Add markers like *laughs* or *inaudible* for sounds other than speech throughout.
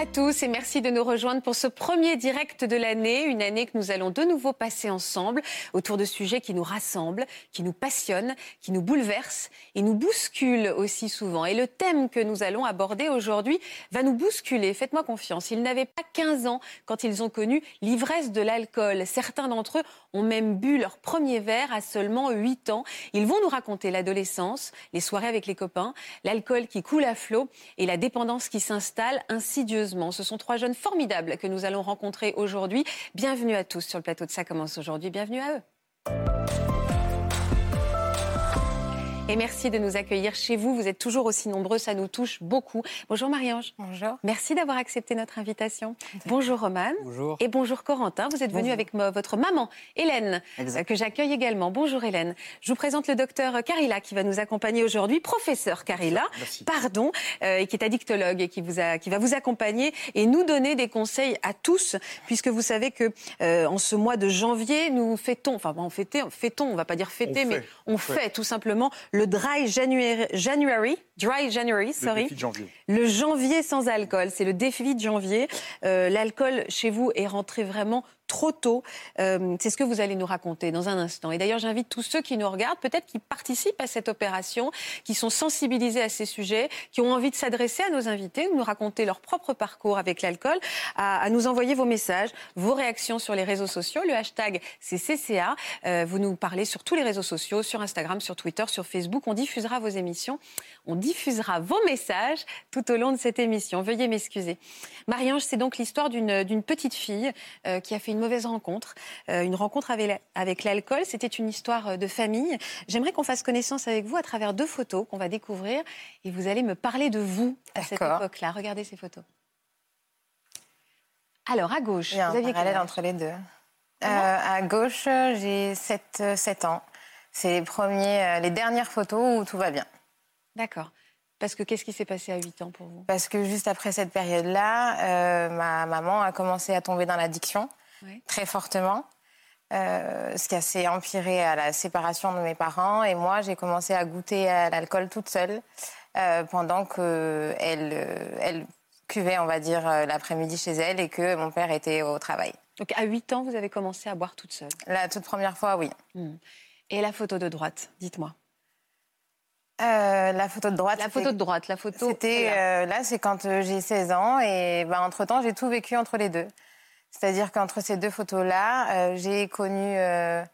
À tous et merci de nous rejoindre pour ce premier direct de l'année, une année que nous allons de nouveau passer ensemble autour de sujets qui nous rassemblent, qui nous passionnent, qui nous bouleversent et nous bousculent aussi souvent. Et le thème que nous allons aborder aujourd'hui va nous bousculer, faites-moi confiance. Ils n'avaient pas 15 ans quand ils ont connu l'ivresse de l'alcool. Certains d'entre eux ont même bu leur premier verre à seulement 8 ans. Ils vont nous raconter l'adolescence, les soirées avec les copains, l'alcool qui coule à flot et la dépendance qui s'installe, insidieusement. Ce sont trois jeunes formidables que nous allons rencontrer aujourd'hui. Bienvenue à tous sur le plateau de Ça commence aujourd'hui. Bienvenue à eux. Et merci de nous accueillir chez vous. Vous êtes toujours aussi nombreux, ça nous touche beaucoup. Bonjour Marie-Ange. Bonjour. Merci d'avoir accepté notre invitation. Bonjour Romane. Bonjour. Et bonjour Corentin. Vous êtes venu avec votre maman, Hélène, Exact. euh, que j'accueille également. Bonjour Hélène. Je vous présente le docteur Carilla qui va nous accompagner aujourd'hui. Professeur Carilla, Merci. pardon, euh, et qui est addictologue et qui, vous a, qui va vous accompagner et nous donner des conseils à tous, puisque vous savez que euh, en ce mois de janvier, nous fêtons, enfin on fêtait, fêtons, on va pas dire fêter, On mais fait. on On fait. fait. tout simplement le dry January, January, dry January, Le sorry. défi de janvier. Le janvier sans alcool, c'est le défi de janvier. Euh, L'alcool chez vous est rentré vraiment trop tôt. Euh, c'est ce que vous allez nous raconter dans un instant. Et d'ailleurs, j'invite tous ceux qui nous regardent, peut-être qui participent à cette opération, qui sont sensibilisés à ces sujets, qui ont envie de s'adresser à nos invités, de nous raconter leur propre parcours avec l'alcool, à, nous envoyer vos messages, vos réactions sur les réseaux sociaux. Le hashtag, c'est CCA. Euh, vous nous parlez sur tous les réseaux sociaux, sur Instagram, sur Twitter, sur Facebook. On diffusera vos émissions, on diffusera vos messages tout au long de cette émission. Veuillez m'excuser. Marie-Ange, c'est donc l'histoire d'une d'une petite fille euh, qui a fait une mauvaise rencontre, euh, une rencontre avec, la- avec l'alcool. C'était une histoire euh, de famille. J'aimerais qu'on fasse connaissance avec vous à travers deux photos qu'on va découvrir et vous allez me parler de vous à cette époque-là. Regardez ces photos. Alors, à gauche, vous aviez parallèle entre les deux. Euh, Comment à gauche, j'ai 7, 7 ans. C'est les, premiers, euh, les dernières photos où tout va bien. D'accord. Parce que qu'est-ce qui s'est passé à 8 ans pour vous? Parce que juste après cette période-là, euh, ma maman a commencé à tomber dans l'addiction Très fortement. euh, ce qui s'est empiré à la séparation de mes parents. Et moi, j'ai commencé à goûter à l'alcool toute seule euh, pendant qu'elle elle, elle cuvait, on va dire, euh, l'après-midi chez elle et que mon père était au travail. Donc, à 8 ans, vous avez commencé à boire toute seule? La toute première fois, oui. Et la photo de droite, dites-moi. Euh, la photo de droite. La photo de droite, la photo. C'était là. euh, là, c'est quand euh, j'ai 16 ans et ben, entre-temps, j'ai tout vécu entre les deux. C'est-à-dire qu'entre ces deux photos-là, euh, j'ai connu euh,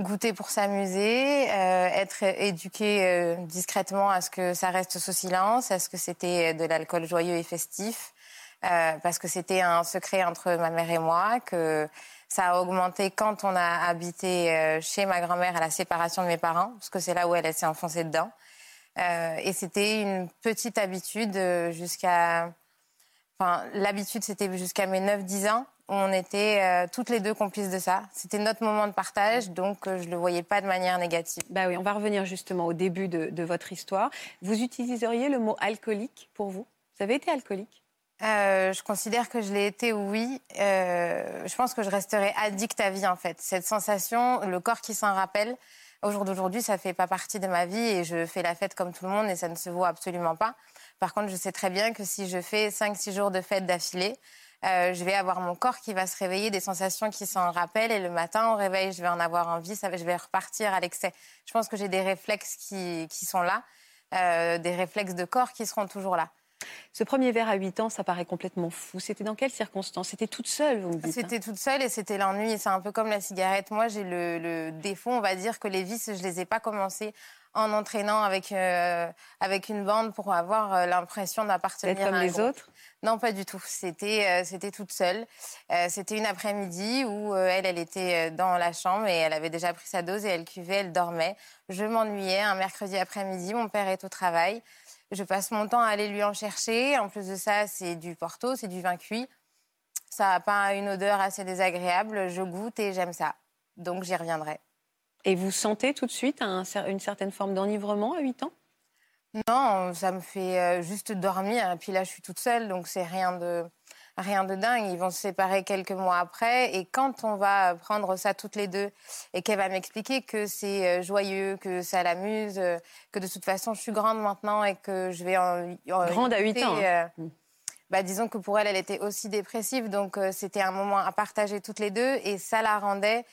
goûter pour s'amuser, euh, être éduquée euh, discrètement à ce que ça reste sous silence, à ce que c'était de l'alcool joyeux et festif, euh, parce que c'était un secret entre ma mère et moi, que ça a augmenté quand on a habité euh, chez ma grand-mère à la séparation de mes parents, parce que c'est là où elle, elle s'est enfoncée dedans. Euh, et c'était une petite habitude euh, jusqu'à. Enfin, l'habitude, c'était jusqu'à mes 9-10 ans. On était euh, toutes les deux complices de ça. C'était notre moment de partage, donc euh, je ne le voyais pas de manière négative. Bah oui, on va revenir justement au début de, de votre histoire. Vous utiliseriez le mot alcoolique pour vous? Vous avez été alcoolique? Euh, je considère que je l'ai été, oui. Je pense que je resterai addict à vie, en fait. Cette sensation, le corps qui s'en rappelle, au jour d'aujourd'hui, ça fait pas partie de ma vie et je fais la fête comme tout le monde et ça ne se voit absolument pas. Par contre, je sais très bien que si je fais 5-6 jours de fête d'affilée, euh, je vais avoir mon corps qui va se réveiller, des sensations qui s'en rappellent et le matin, au réveil, je vais en avoir envie, ça, je vais repartir à l'excès. Je pense que j'ai des réflexes qui, qui sont là, euh, des réflexes de corps qui seront toujours là. Ce premier verre à 8 ans, ça paraît complètement fou. C'était dans quelles circonstances? C'était toute seule, vous me dites hein? C'était toute seule et c'était l'ennui. C'est un peu comme la cigarette. Moi, j'ai le, le défaut, on va dire, que les vices, je les ai pas commencés en entraînant avec, euh, avec une bande pour avoir euh, l'impression d'appartenir à un les groupe. autres? Non, pas du tout. C'était euh, c'était toute seule. C'était une après-midi où elle, elle était dans la chambre et elle avait déjà pris sa dose et elle cuvait, elle dormait. Je m'ennuyais un mercredi après-midi. Mon père est au travail. Je passe mon temps à aller lui en chercher. En plus de ça, c'est du porto, c'est du vin cuit. Ça n'a pas une odeur assez désagréable. Je goûte et j'aime ça. Donc j'y reviendrai. Et vous sentez tout de suite une certaine forme d'enivrement à 8 ans? Non, ça me fait euh, juste dormir. Et puis là, je suis toute seule, donc c'est rien de, rien de dingue. Ils vont se séparer quelques mois après. Et quand on va prendre ça toutes les deux et qu'elle va m'expliquer que c'est euh, joyeux, que ça l'amuse, euh, que de toute façon, je suis grande maintenant et que je vais en. grande à 8 ans. Hein. Bah, disons que pour elle, elle était aussi dépressive. Donc c'était un moment à partager toutes les deux. Et ça la rendait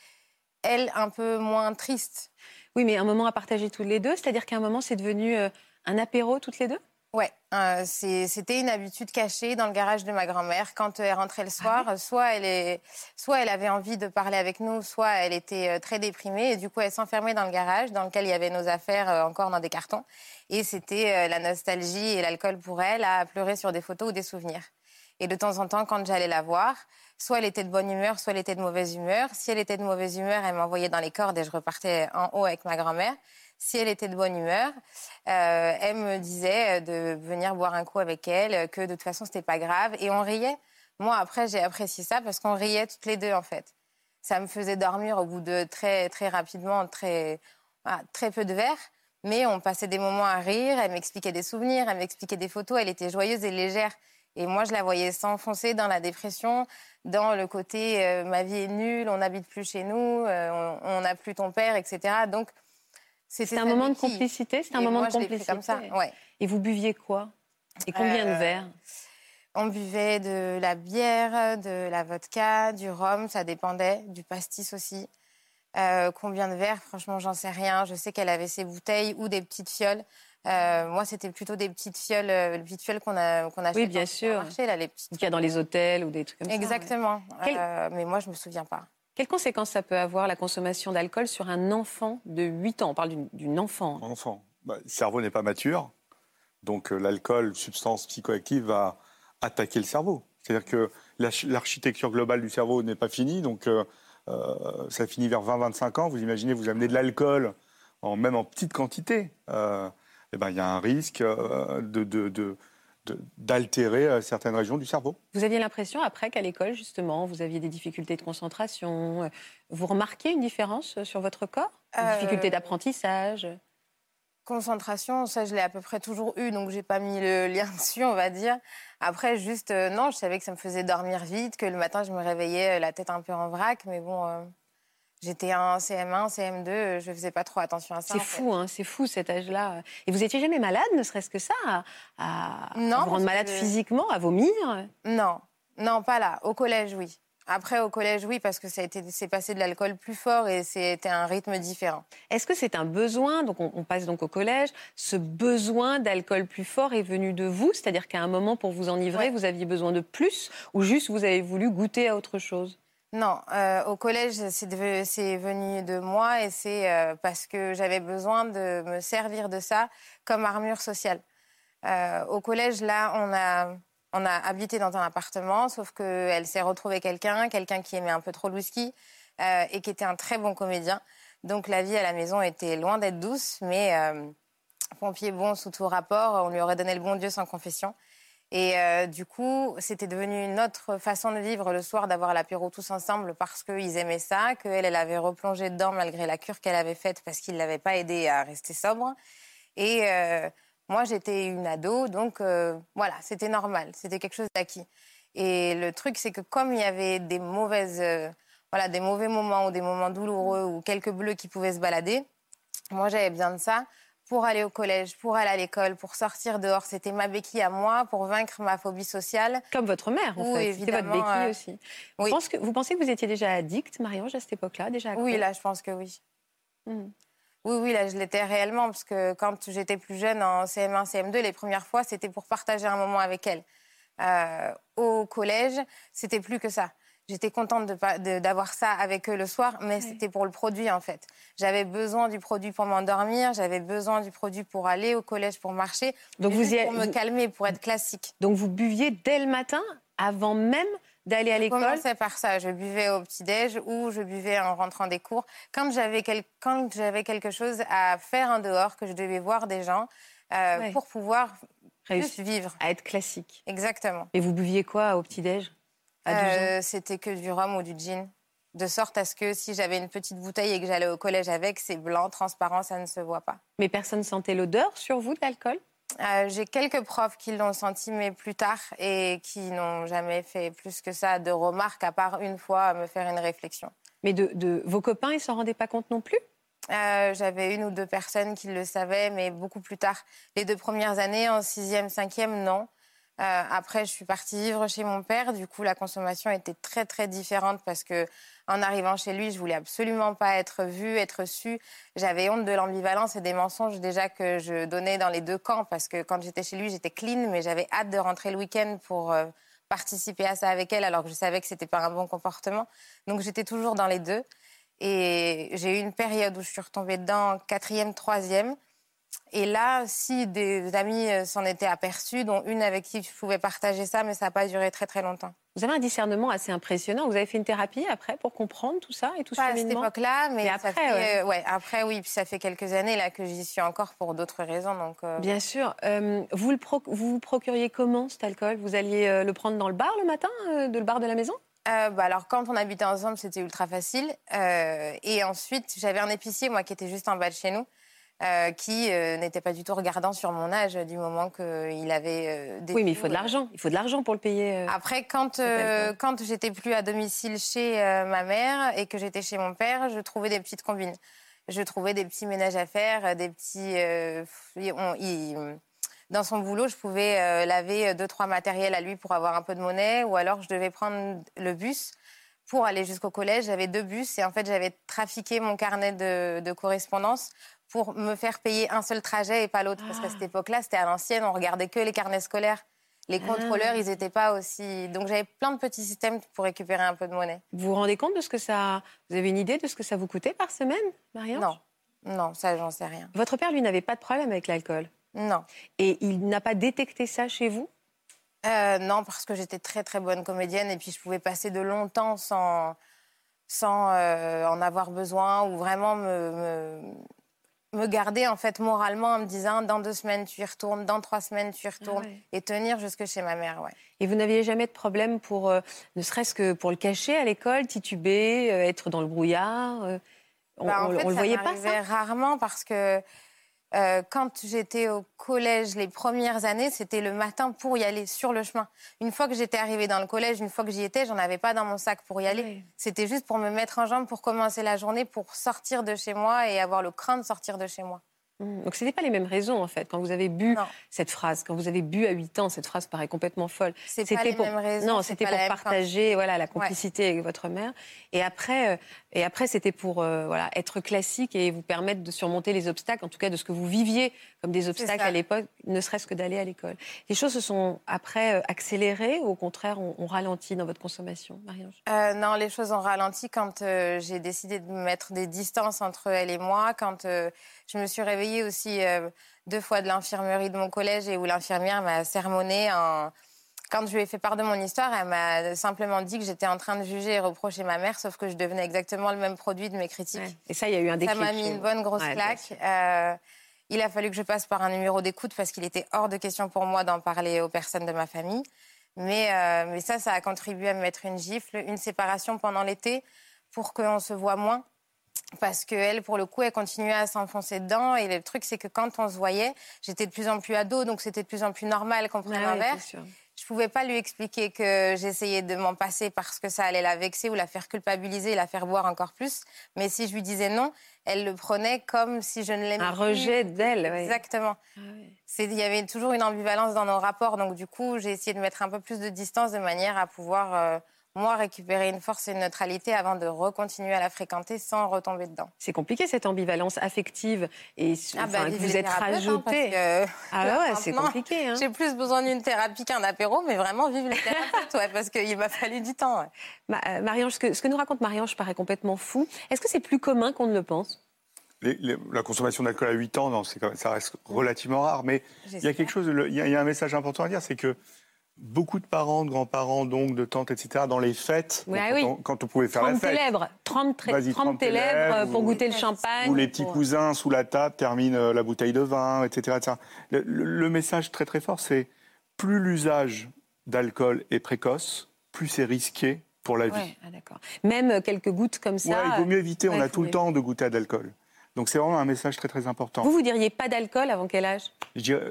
elle, un peu moins triste. Oui, mais un moment à partager tous les deux, c'est-à-dire qu'à un moment, c'est devenu euh, un apéro toutes les deux? Ouais, euh, c'était une habitude cachée dans le garage de ma grand-mère. Quand elle rentrait le ah soir, soit, elle est, soit elle avait envie de parler avec nous, soit elle était euh, très déprimée. Et du coup, elle s'enfermait dans le garage dans lequel il y avait nos affaires encore dans des cartons. Et c'était la nostalgie et l'alcool pour elle à pleurer sur des photos ou des souvenirs. Et de temps en temps, quand j'allais la voir, soit elle était de bonne humeur, soit elle était de mauvaise humeur. Si elle était de mauvaise humeur, elle m'envoyait dans les cordes et je repartais en haut avec ma grand-mère. Si elle était de bonne humeur, euh, elle me disait de venir boire un coup avec elle, que de toute façon c'était pas grave et on riait. Moi après j'ai apprécié ça parce qu'on riait toutes les deux en fait. Ça me faisait dormir au bout de très très rapidement, très très peu de verre. Mais on passait des moments à rire, elle m'expliquait des souvenirs, elle m'expliquait des photos, elle était joyeuse et légère. Et moi, je la voyais s'enfoncer dans la dépression, dans le côté euh, ma vie est nulle, on n'habite plus chez nous, euh, on n'a plus ton père, etc. Donc, c'était un moment de complicité. C'est un moment de complicité. comme ça. Ouais. Et vous buviez quoi? Et combien de euh, verres? On buvait de la bière, de la vodka, du rhum, ça dépendait, du pastis aussi. combien de verres? Franchement, j'en sais rien. Je sais qu'elle avait ses bouteilles ou des petites fioles. Euh, moi, c'était plutôt des petites fioles, euh, les petites fioles qu'on a, qu'on Oui, bien sûr. Marché, là, les petites. Qu'il y a dans les hôtels ou des trucs comme ça. Exactement. Euh, mais moi, je me souviens pas. Quelles conséquences ça peut avoir la consommation d'alcool sur un enfant de 8 ans? On parle d'une enfant. Un enfant. Bah, le cerveau n'est pas mature, donc l'alcool, substance psychoactive, va attaquer le cerveau. C'est-à-dire que l'architecture globale du cerveau n'est pas finie, donc ça finit vers 20-25 ans. Vous imaginez, vous amenez de l'alcool, en, même en petite quantité. Eh ben, il y a un risque euh, de, d'altérer euh, certaines régions du cerveau. Vous aviez l'impression, après qu'à l'école, justement, vous aviez des difficultés de concentration. Euh, vous remarquez une différence sur votre corps? Des difficultés d'apprentissage? Concentration, ça, je l'ai à peu près toujours eu, donc j'ai pas mis le lien *laughs* dessus, on va dire. Après, juste, non, je savais que ça me faisait dormir vite, que le matin, je me réveillais la tête un peu en vrac, mais bon... J'étais en CM1, CM2, je faisais pas trop attention à ça. C'est fou, hein, c'est fou cet âge-là. Et vous étiez jamais malade, ne serait-ce que ça, à, non, vous rendre malade physiquement, à vomir? Non, non, pas là. Au collège, oui. Après, au collège, oui, parce que ça a été, c'est passé de l'alcool plus fort et c'était un rythme différent. Est-ce que c'est un besoin, donc on, passe donc au collège, ce besoin d'alcool plus fort est venu de vous? C'est-à-dire qu'à un moment, pour vous enivrer, vous aviez besoin de plus ou juste vous avez voulu goûter à autre chose? Non, euh, au collège, c'est venu de moi et c'est euh, parce que j'avais besoin de me servir de ça comme armure sociale. Euh, au collège, là, on a, on a habité dans un appartement, sauf qu'elle s'est retrouvée quelqu'un, quelqu'un qui aimait un peu trop le whisky et qui était un très bon comédien. Donc la vie à la maison était loin d'être douce, mais pompier bon sous tout rapport, on lui aurait donné le bon Dieu sans confession. Et euh, du coup, c'était devenu une autre façon de vivre le soir, d'avoir l'apéro tous ensemble parce qu'ils aimaient ça, qu'elle, elle avait replongé dedans malgré la cure qu'elle avait faite parce qu'il ne l'avait pas aidée à rester sobre. Et euh, moi, j'étais une ado, donc euh, voilà, c'était normal, c'était quelque chose d'acquis. Et le truc, c'est que comme il y avait des mauvaises, voilà, des mauvais moments ou des moments douloureux ou quelques bleus qui pouvaient se balader, moi, j'avais besoin de ça pour aller au collège, pour aller à l'école, pour sortir dehors. C'était ma béquille à moi pour vaincre ma phobie sociale. Comme votre mère, en fait. C'était votre béquille euh, aussi. Oui. Que, vous, pensez que vous étiez déjà addict, Marie-Ange, à cette époque-là déjà Oui, là, je pense que oui. Hmm. Oui, oui, là, je l'étais réellement, parce que quand j'étais plus jeune, en CM1, CM2, les premières fois, c'était pour partager un moment avec elle. Euh, au collège, c'était plus que ça. J'étais contente d'avoir ça avec eux le soir, mais c'était pour le produit en fait. J'avais besoin du produit pour m'endormir, j'avais besoin du produit pour aller au collège, pour marcher, Donc vous pour me calmer, pour être classique. Donc vous buviez dès le matin, avant même d'aller à l'école? Je commençais par ça. Je buvais au petit-déj ou je buvais en rentrant des cours. Quand j'avais quelque chose à faire en dehors, que je devais voir des gens, euh, pour pouvoir Réussir vivre. À être classique. Exactement. Et vous buviez quoi au petit-déj? Euh, C'était que du rhum ou du gin. De sorte à ce que si j'avais une petite bouteille et que j'allais au collège avec, c'est blanc, transparent, ça ne se voit pas. Mais personne ne sentait l'odeur sur vous de l'alcool? Euh, J'ai quelques profs qui l'ont senti, mais plus tard, et qui n'ont jamais fait plus que ça de remarques, à part une fois à me faire une réflexion. Mais de, vos copains, ils s'en rendaient pas compte non plus? Euh, J'avais une ou deux personnes qui le savaient, mais beaucoup plus tard. Les deux premières années, en sixième, cinquième, non. Euh, après, je suis partie vivre chez mon père. Du coup, la consommation était très, très différente parce que, en arrivant chez lui, je voulais absolument pas être vue, être su. J'avais honte de l'ambivalence et des mensonges déjà que je donnais dans les deux camps parce que quand j'étais chez lui, j'étais clean, mais j'avais hâte de rentrer le week-end pour euh, participer à ça avec elle alors que je savais que c'était pas un bon comportement. Donc, j'étais toujours dans les deux. Et j'ai eu une période où je suis retombée dedans, quatrième, troisième. Et là, si des amis euh, s'en étaient aperçus, dont une avec qui je pouvais partager ça, mais ça n'a pas duré très très longtemps. Vous avez un discernement assez impressionnant. Vous avez fait une thérapie après pour comprendre tout ça et tout Pas à cette époque-là, mais, après, euh, ouais. après oui. Puis ça fait quelques années là que j'y suis encore pour d'autres raisons. Donc euh, bien sûr. vous le vous, procuriez comment cet alcool? Vous alliez le prendre dans le bar le matin, de le bar de la maison? Bah alors quand on habitait ensemble, c'était ultra facile. et ensuite, j'avais un épicier moi qui était juste en bas de chez nous. Euh, qui euh, n'était pas du tout regardant sur mon âge du moment qu'il avait euh, des. Oui, mais il faut de l'argent. Il faut de l'argent pour le payer. Après, quand, quand j'étais plus à domicile chez ma mère et que j'étais chez mon père, je trouvais des petites combines. Je trouvais des petits ménages à faire, des petits. dans son boulot, je pouvais laver deux, trois matériels à lui pour avoir un peu de monnaie, ou alors je devais prendre le bus pour aller jusqu'au collège. J'avais deux bus et en fait, j'avais trafiqué mon carnet de, de correspondance pour me faire payer un seul trajet et pas l'autre. Parce qu'à cette ah. époque-là, c'était à l'ancienne, on regardait que les carnets scolaires. Les ah. contrôleurs, ils n'étaient pas aussi. Donc j'avais plein de petits systèmes pour récupérer un peu de monnaie. Vous vous rendez compte de ce que ça. Vous avez une idée de ce que ça vous coûtait par semaine, Marianne Non, non, ça, j'en sais rien. Votre père, lui, n'avait pas de problème avec l'alcool? Non. Et il n'a pas détecté ça chez vous? Euh, Non, parce que j'étais très très bonne comédienne et puis je pouvais passer de longtemps sans, sans euh, en avoir besoin ou vraiment me, me garder en fait moralement en me disant dans deux semaines tu y retournes, dans trois semaines tu y retournes ah et tenir jusque chez ma mère. Ouais. Et vous n'aviez jamais de problème pour, euh, ne serait-ce que pour le cacher à l'école, tituber, euh, être dans le brouillard euh, On, bah, le voyait pas ça? Rarement parce que euh, quand j'étais au collège les premières années, c'était le matin pour y aller sur le chemin. Une fois que j'étais arrivée dans le collège, une fois que j'y étais, j'en avais pas dans mon sac pour y aller. C'était juste pour me mettre en jambe pour commencer la journée, pour sortir de chez moi et avoir le craint de sortir de chez moi. Mmh. Donc ce n'était pas les mêmes raisons en fait. Quand vous avez bu cette phrase, quand vous avez bu à 8 ans, cette phrase paraît complètement folle. C'était pas les pour... mêmes raisons. Non, c'était pour partager voilà la complicité avec votre mère. Et après, euh, et après c'était pour euh, voilà être classique et vous permettre de surmonter les obstacles, en tout cas de ce que vous viviez comme des obstacles à l'époque, ne serait-ce que d'aller à l'école. Les choses se sont après euh, accélérées ou au contraire ont, ralenti dans votre consommation, Marianne Non, les choses ont ralenti quand j'ai décidé de mettre des distances entre elle et moi, quand je me suis réveillée aussi euh, deux fois de l'infirmerie de mon collège et où l'infirmière m'a sermonné Quand je lui ai fait part de mon histoire, elle m'a simplement dit que j'étais en train de juger et reprocher ma mère, sauf que je devenais exactement le même produit de mes critiques. Et ça, il y a eu un déclic. Ça m'a mis une bonne grosse claque. Euh, il a fallu que je passe par un numéro d'écoute parce qu'il était hors de question pour moi d'en parler aux personnes de ma famille. Mais, euh, mais ça, ça a contribué à me mettre une gifle, une séparation pendant l'été pour qu'on se voit moins parce qu'elle, pour le coup, elle continuait à s'enfoncer dedans. Et le truc, c'est que quand on se voyait, j'étais de plus en plus ado, donc c'était de plus en plus normal qu'on prenne ah un verre. Je pouvais pas lui expliquer que j'essayais de m'en passer parce que ça allait la vexer ou la faire culpabiliser, la faire boire encore plus. Mais si je lui disais non, elle le prenait comme si je ne l'aimais pas. Un rejet d'elle, Exactement. Ah il y avait toujours une ambivalence dans nos rapports. Donc du coup, j'ai essayé de mettre un peu plus de distance de manière à pouvoir... Euh, moi, récupérer une force et une neutralité avant de recontinuer à la fréquenter sans retomber dedans. C'est compliqué cette ambivalence affective et ah bah, vous êtes hein, rajouté. ah ouais, *laughs* c'est compliqué. Hein. J'ai plus besoin d'une thérapie qu'un apéro, mais vraiment vive les thérapeutes, ouais, parce qu'il m'a fallu du temps. Euh, Marianne, ce que, ce que nous raconte Marianne, je paraît complètement fou. Est-ce que c'est plus commun qu'on ne le pense? La consommation d'alcool à 8 ans, non, ça reste relativement rare, mais il y a quelque chose, il y a un message important à dire, c'est que beaucoup de parents, de grands-parents, d'oncles, de tantes, etc., dans les fêtes, quand, on, pouvait faire la fête. Lèvres, 30, 30, lèvres pour goûter le champagne. Ou les petits cousins sous la table terminent euh, la bouteille de vin, etc. Le, message très très fort, c'est plus l'usage d'alcool est précoce, plus c'est risqué pour la vie. Ouais, ah, d'accord. Même euh, quelques gouttes comme ça. Ouais, il vaut mieux éviter, on a tout le temps de goûter à de l'alcool. Donc c'est vraiment un message très très important. Vous, vous diriez pas d'alcool avant quel âge? Je dirais,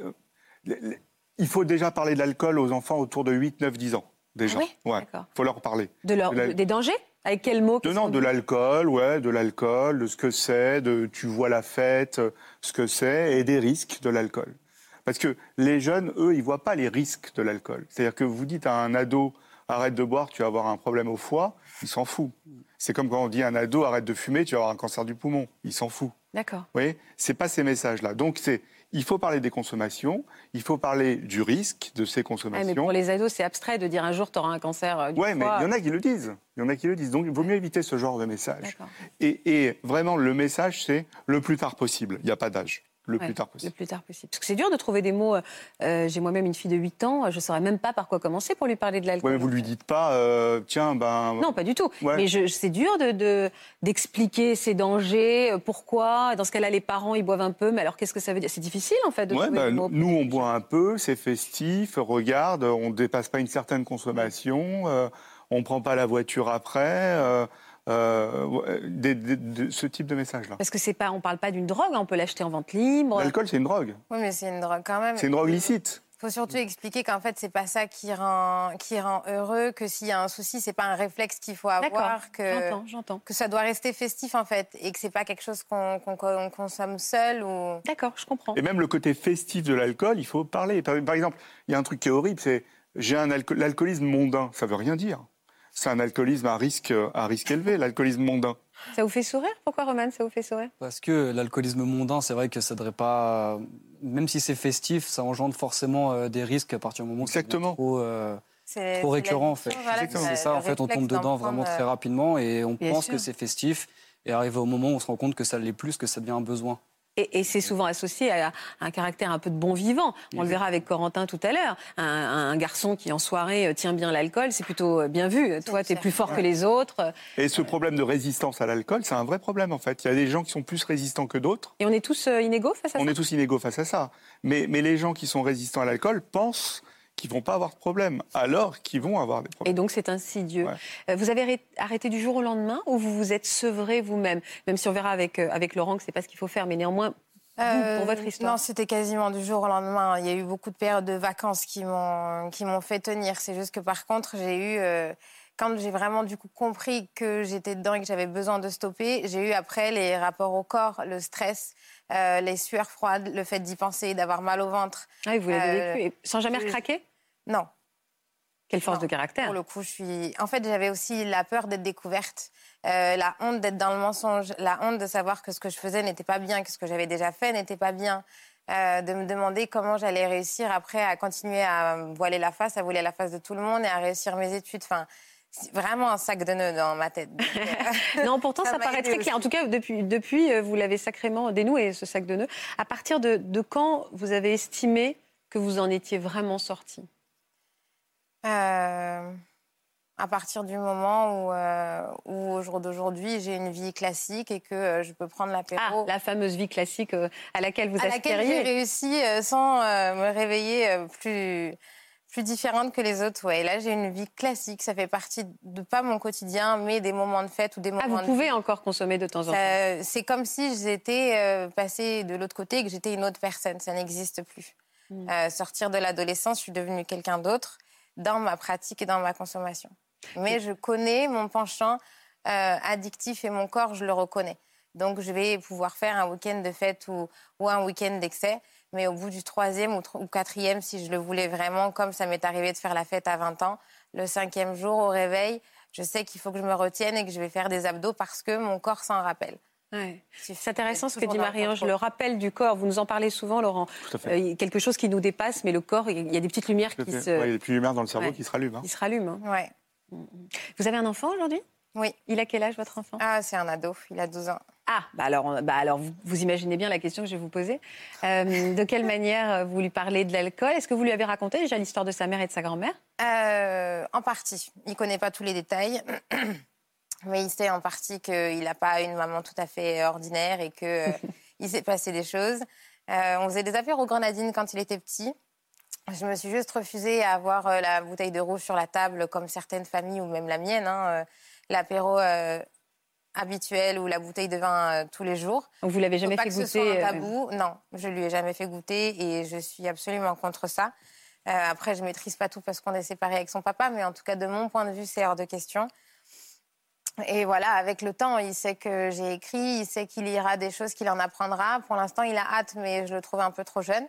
euh, il faut déjà parler de l'alcool aux enfants autour de 8, 9, 10 ans. Déjà. Ah oui? Ouais. Faut leur parler. de leur, De la- Des dangers? Avec quel mot? De, non, de l'alcool, ouais, de l'alcool, de ce que c'est, de tu vois la fête, ce que c'est, et des risques de l'alcool. Parce que les jeunes, eux, ils voient pas les risques de l'alcool. C'est-à-dire que vous dites à un ado, arrête de boire, tu vas avoir un problème au foie, il s'en fout. C'est comme quand on dit à un ado, arrête de fumer, tu vas avoir un cancer du poumon, il s'en fout. D'accord. Vous voyez, c'est pas ces messages-là. Donc c'est, il faut parler des consommations, il faut parler du risque de ces Ouais, consommations. mais pour les ados, c'est abstrait de dire un jour tu auras un cancer euh, du Ouais, mais il y en a qui le disent. Il y en a qui le disent. Donc, il vaut mieux éviter ce genre de message. Et, et vraiment, le message, c'est le plus tard possible. Il n'y a pas d'âge. Le Ouais, plus tard Le possible. plus tard possible. Parce que c'est dur de trouver des mots. euh, J'ai moi-même une fille de 8 ans, je ne saurais même pas par quoi commencer pour lui parler de l'alcool. Mais vous lui dites pas, euh, tiens, ben. Non, pas du tout. Ouais. Mais je- c'est dur de- de- d'expliquer ses dangers, euh, pourquoi. Dans ce cas-là, les parents, ils boivent un peu, mais alors qu'est-ce que ça veut dire? C'est difficile, en fait, de Ouais, trouver ben, des mots. nous, on boit un peu, c'est festif, regarde, on ne dépasse pas une certaine consommation, euh, on ne prend pas la voiture après, euh, ouais, des- des- de- ce type de message-là. Parce que c'est pas, on parle pas d'une drogue, hein, on peut l'acheter en vente libre. L'alcool, c'est une drogue. Oui, mais c'est une drogue quand même. C'est une drogue licite. Il faut surtout expliquer qu'en fait, c'est pas ça qui rend, qui rend heureux, que s'il y a un souci, c'est pas un réflexe qu'il faut D'accord, avoir, que, j'entends, j'entends. que ça doit rester festif en fait, et que c'est pas quelque chose qu'on qu'on- qu'on consomme seul ou. D'accord, je comprends. Et même le côté festif de l'alcool, il faut parler. Par, par exemple, il y a un truc qui est horrible, c'est j'ai un alco- l'alcoolisme mondain. Ça veut rien dire. C'est un alcoolisme à risque, à risque élevé, l'alcoolisme mondain. Ça vous fait sourire? Pourquoi, Roman, ça vous fait sourire? Parce que l'alcoolisme mondain, c'est vrai que ça devrait pas. Même si c'est festif, ça engendre forcément euh, des risques à partir du moment où trop, euh, C'est trop c'est récurrent en fait. voilà. C'est ça, en fait, on tombe dedans vraiment très euh, rapidement et on Bien pense sûr. que c'est festif. Et arrivé au moment où on se rend compte que ça l'est plus, que ça devient un besoin. Et, et c'est souvent associé à, un caractère un peu de bon vivant. On le verra avec Corentin tout à l'heure. Un, un garçon qui en soirée euh, tient bien l'alcool, c'est plutôt euh, bien vu. Toi, tu es plus fort que les autres. Et ce problème de résistance à l'alcool, c'est un vrai problème en fait. Il y a des gens qui sont plus résistants que d'autres. Et on est tous euh, inégaux face à On ça est tous inégaux face à ça. Mais, mais les gens qui sont résistants à l'alcool pensent qu'ils vont pas avoir de problème, alors qu'ils vont avoir des Et problèmes. donc c'est insidieux. Ouais. Euh, Vous avez arrêt- arrêté du jour au lendemain ou vous vous êtes sevré vous-même? Même si on verra avec, euh, avec Laurent que c'est pas ce qu'il faut faire, mais néanmoins, vous, Euh, pour votre histoire. Non, c'était quasiment du jour au lendemain. Il y a eu beaucoup de périodes de vacances qui m'ont qui m'ont fait tenir. C'est juste que par contre, j'ai eu euh, quand j'ai vraiment du coup compris que j'étais dedans et que j'avais besoin de stopper, j'ai eu après les rapports au corps, le stress, euh, les sueurs froides, le fait d'y penser, d'avoir mal au ventre. Ah, vous l'avez Euh, vécu. Et sans jamais je- recraquer? Non, Quelle force Non, de caractère. Pour le coup, je suis. En fait, j'avais aussi la peur d'être découverte, euh, la honte d'être dans le mensonge, la honte de savoir que ce que je faisais n'était pas bien, que ce que j'avais déjà fait n'était pas bien, euh, de me demander comment j'allais réussir après à continuer à voiler la face, à voiler la face de tout le monde et à réussir mes études. Enfin, c'est vraiment un sac de nœuds dans ma tête. *laughs* Euh, Non, pourtant, *laughs* Ça paraît très clair. En tout cas, depuis, depuis vous l'avez sacrément dénoué, ce sac de nœuds. À partir de, de quand vous avez estimé que vous en étiez vraiment sorti? À partir du moment où, euh, où au jour d'aujourd'hui, j'ai une vie classique et que euh, je peux prendre l'apéro. Ah, la fameuse vie classique euh, à laquelle vous à laquelle j'ai aspiriez. réussi euh, sans euh, me réveiller euh, plus, plus différente que les autres. Ouais. Et là, j'ai une vie classique. Ça fait partie de pas mon quotidien, mais des moments de fête ou des moments Ah, vous de pouvez encore consommer de temps en temps. C'est comme si j'étais euh, passée de l'autre côté et que j'étais une autre personne. Ça n'existe plus. Mm. Euh, sortir de l'adolescence, je suis devenue quelqu'un d'autre dans ma pratique et dans ma consommation. Mais je connais mon penchant euh, addictif et mon corps, je le reconnais. Donc, je vais pouvoir faire un week-end de fête ou, ou un week-end d'excès. Mais au bout du troisième ou, ou quatrième, si je le voulais vraiment, comme ça m'est arrivé de faire la fête à 20 ans, le cinquième jour au réveil, je sais qu'il faut que je me retienne et que je vais faire des abdos parce que mon corps s'en rappelle. Ouais. C'est intéressant ce que dit Marie-Ange, le rappel du corps. Vous nous en parlez souvent, Laurent. Tout à fait. Euh, quelque chose qui nous dépasse, mais le corps, il y a des petites lumières qui se, Ouais, il y a plus lumière dans le cerveau Ouais. qui se rallume. hein. qui se rallument. hein. Ouais. Vous avez un enfant aujourd'hui? Oui. Il a quel âge, votre enfant? Ah, c'est un ado, il a 12 ans. Ah, bah alors, bah alors vous, vous imaginez bien la question que je vais vous poser. Euh, de quelle manière euh, vous lui parlez de l'alcool? Est-ce que vous lui avez raconté déjà l'histoire de sa mère et de sa grand-mère? Euh, en partie. Il connaît pas tous les détails, *clears throat* mais il sait en partie qu'il n'a pas une maman tout à fait ordinaire et que euh, *laughs* il s'est passé des choses. Euh, on faisait des affaires aux grenadines quand il était petit. Je me suis juste refusée à avoir euh, la bouteille de rouge sur la table, comme certaines familles, ou même la mienne, hein, euh, l'apéro euh, habituel ou la bouteille de vin euh, tous les jours. Donc vous l'avez jamais pas fait que ce goûter soit un euh, tabou. Non, je lui ai jamais fait goûter et je suis absolument contre ça. Euh, après, je maîtrise pas tout parce qu'on est séparés avec son papa, mais en tout cas, de mon point de vue, c'est hors de question. Et voilà, avec le temps, il sait que j'ai écrit, il sait qu'il lira des choses, qu'il en apprendra. Pour l'instant, il a hâte, mais je le trouve un peu trop jeune.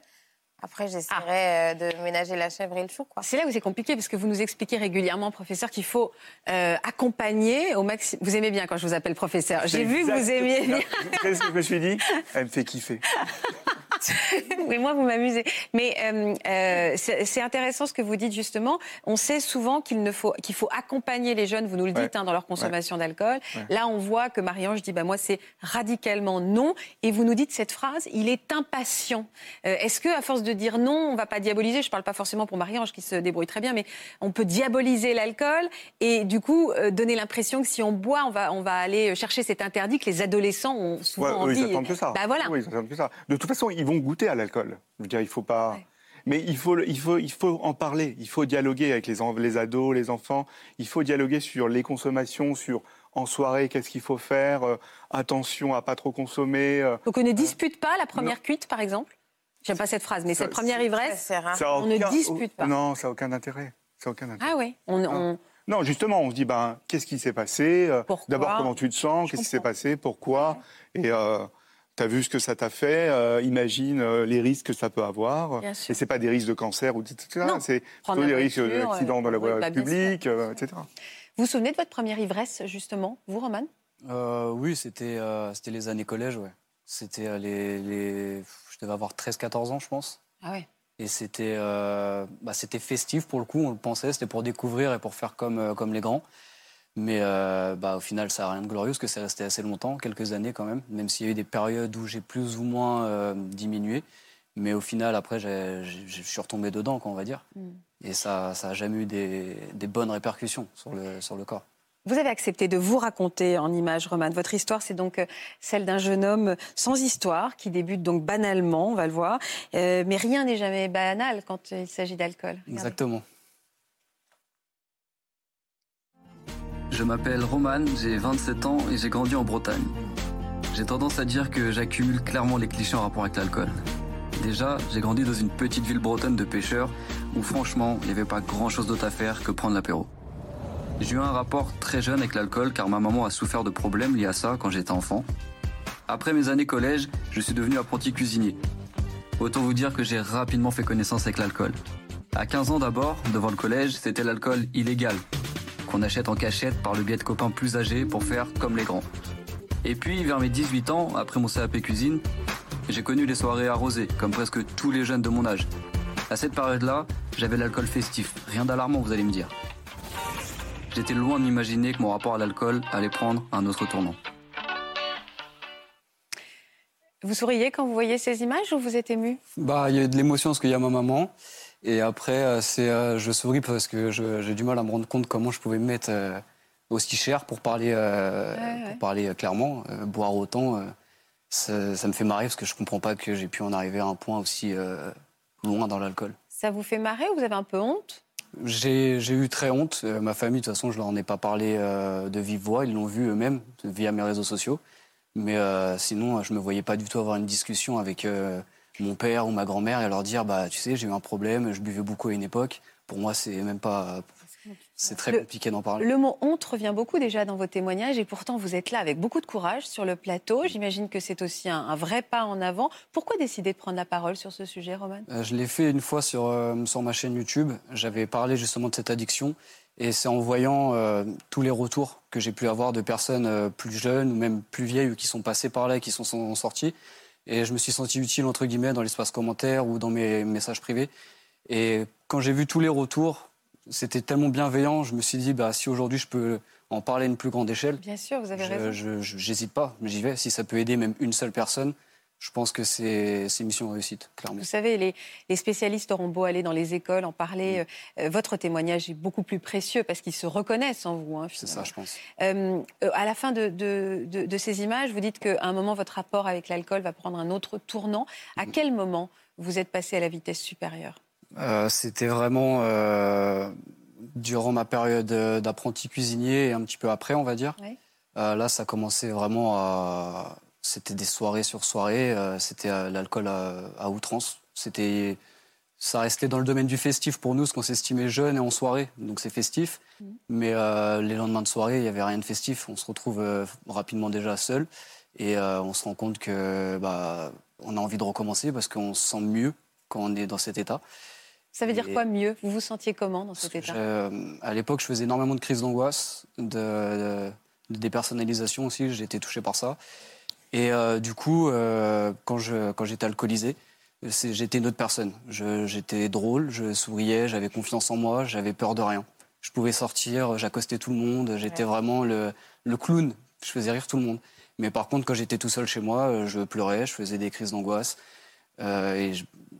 Après, j'essaierai euh, de ménager la chèvre et le chou. C'est là où c'est compliqué parce que vous nous expliquez régulièrement, professeur, qu'il faut euh, accompagner au maximum. Vous aimez bien quand je vous appelle professeur. J'ai vu que vous aimiez bien. Vous savez ce que je me suis dit Elle me fait kiffer. *laughs* *laughs* Oui, moi, vous m'amusez. Mais euh, euh, c'est intéressant ce que vous dites justement. On sait souvent qu'il ne faut qu'il faut accompagner les jeunes. Vous nous le dites Ouais. hein, dans leur consommation d'alcool. Ouais. Là, on voit que Marie-Ange dit bah moi c'est radicalement non. Et vous nous dites cette phrase il est impatient. Euh, Est-ce que à force de dire non, on va pas diaboliser? Je parle pas forcément pour Marie-Ange qui se débrouille très bien, mais on peut diaboliser l'alcool et du coup donner l'impression que si on boit, on va on va aller chercher cet interdit que les adolescents ont souvent envie. ils attendent que ça. Bah voilà. Oui, ils attendent que ça. De toute façon, ils vont goûter à l'alcool. Je veux dire, il faut pas. Ouais. Mais il faut, il, faut, il faut en parler. Il faut dialoguer avec les, les ados, les enfants. Il faut dialoguer sur les consommations, sur en soirée, qu'est-ce qu'il faut faire. euh, attention à pas trop consommer. euh, Donc on ne dispute pas la première cuite, par exemple? J'aime pas cette phrase, mais Ça, cette première ivresse. Ça On ne dispute pas. Non, ça n'a aucun intérêt. Ça a aucun intérêt. Ah oui, on, on- Non, justement, on se dit, ben, qu'est-ce qui s'est passé euh, Pourquoi? D'abord, comment tu te sens Qu'est-ce qui s'est passé Pourquoi? Et euh, tu as vu ce que ça t'a fait euh, Imagine euh, les risques que ça peut avoir. Bien sûr. Et c'est pas des risques de cancer ou etc. Non. C'est plutôt des risques voiture, d'accidents dans la euh, voie oui, bah, publique, euh, etc. vous vous souvenez de votre première ivresse, justement, vous, Roman? Euh, oui, c'était euh, c'était les années collège, ouais. C'était euh, les, les... Je devais avoir 13-14 ans, je pense. Ah ouais. Et c'était euh, bah, c'était festif pour le coup, on le pensait, c'était pour découvrir et pour faire comme, euh, comme les grands. Mais euh, bah, au final, ça n'a rien de glorieux parce que c'est resté assez longtemps, quelques années quand même, même s'il y a eu des périodes où j'ai plus ou moins euh, diminué. Mais au final, après, je suis retombé dedans, quoi, on va dire. Mm. Et ça n'a ça a jamais eu des, des bonnes répercussions sur le, sur le corps. Vous avez accepté de vous raconter en images, Roman. Votre histoire, c'est donc euh, celle d'un jeune homme sans histoire qui débute donc banalement, on va le voir. Euh, mais rien n'est jamais banal quand il s'agit d'alcool. Exactement. Je m'appelle Roman, j'ai 27 ans et j'ai grandi en Bretagne. J'ai tendance à dire que j'accumule clairement les clichés en rapport avec l'alcool. Déjà, j'ai grandi dans une petite ville bretonne de pêcheurs où franchement, il n'y avait pas grand chose d'autre à faire que prendre l'apéro. J'ai eu un rapport très jeune avec l'alcool car ma maman a souffert de problèmes liés à ça quand j'étais enfant. Après mes années collège, je suis devenu apprenti cuisinier. Autant vous dire que j'ai rapidement fait connaissance avec l'alcool. À 15 ans d'abord, devant le collège, c'était l'alcool illégal, qu'on achète en cachette par le biais de copains plus âgés pour faire comme les grands. Et puis, vers mes 18 ans, après mon CAP cuisine, j'ai connu les soirées arrosées, comme presque tous les jeunes de mon âge. À cette période-là, j'avais l'alcool festif, rien d'alarmant vous allez me dire. J'étais loin de m'imaginer que mon rapport à l'alcool allait prendre un autre tournant. Vous souriez quand vous voyez ces images ou vous êtes ému? Bah, il y a eu de l'émotion parce qu'il y a ma maman. Et après, euh, c'est, euh, je souris parce que j'ai du mal à me rendre compte comment je pouvais me mettre euh, aussi cher pour parler, euh, Ouais, ouais. pour parler clairement. Euh, boire autant, euh, ça, ça me fait marrer parce que je comprends pas que j'ai pu en arriver à un point aussi loin dans l'alcool. Ça vous fait marrer ou vous avez un peu honte? J'ai eu très honte. Ma famille, de toute façon, je leur en ai pas parlé de vive voix. Ils l'ont vu eux-mêmes via mes réseaux sociaux. Mais sinon, je me voyais pas du tout avoir une discussion avec euh, mon père ou ma grand-mère et leur dire, bah, tu sais, j'ai eu un problème, je buvais beaucoup à une époque. Pour moi, c'est même pas. C'est très Le- compliqué d'en parler. Le mot honte revient beaucoup déjà dans vos témoignages et pourtant vous êtes là avec beaucoup de courage sur le plateau. J'imagine que c'est aussi un, un vrai pas en avant. Pourquoi décider de prendre la parole sur ce sujet, Roman? Euh, Je l'ai fait une fois sur, euh, sur ma chaîne YouTube. J'avais parlé justement de cette addiction. Et c'est en voyant euh, tous les retours que j'ai pu avoir de personnes plus jeunes ou même plus vieilles ou qui sont passées par là et qui sont, sont sorties. Et je me suis senti utile, entre guillemets, dans l'espace commentaire ou dans mes messages privés. Et quand j'ai vu tous les retours, c'était tellement bienveillant. Je me suis dit, bah, si aujourd'hui je peux en parler à une plus grande échelle, Bien sûr, vous avez je- raison. je- je- j'hésite pas, j'y vais. Si ça peut aider même une seule personne, je pense que c'est c'est mission réussite, clairement. Vous savez, les, les spécialistes auront beau aller dans les écoles, en parler. euh, votre témoignage est beaucoup plus précieux parce qu'ils se reconnaissent en vous. hein, C'est ça, je pense. Euh, euh, à la fin de, de- de- de ces images, vous dites qu'à un moment, votre rapport avec l'alcool va prendre un autre tournant. À quel moment vous êtes passé à la vitesse supérieure? C'était vraiment durant ma période d'apprenti cuisinier et un petit peu après, on va dire. là, ça commençait vraiment à. C'était des soirées sur soirées. C'était l'alcool à, outrance. C'était ça restait dans le domaine du festif pour nous, parce qu'on s'estimait jeune et en soirée, donc c'est festif. Mmh. Mais euh, les lendemains de soirée, il n'y avait rien de festif. On se retrouve euh, rapidement déjà seul et euh, on se rend compte que bah, on a envie de recommencer parce qu'on se sent mieux quand on est dans cet état. Ça veut dire quoi mieux? Vous vous sentiez comment dans cet état? À l'époque, je faisais énormément de crises d'angoisse, de, de, dépersonnalisation aussi. J'étais touché par ça. Et du coup, quand j'étais quand alcoolisé, j'étais une autre personne. J'étais drôle, je souriais, j'avais confiance en moi, j'avais peur de rien. Je pouvais sortir, j'accostais tout le monde, j'étais vraiment le, clown, je faisais rire tout le monde. Mais par contre, quand j'étais tout seul chez moi, euh, je pleurais, je faisais des crises d'angoisse. Euh, et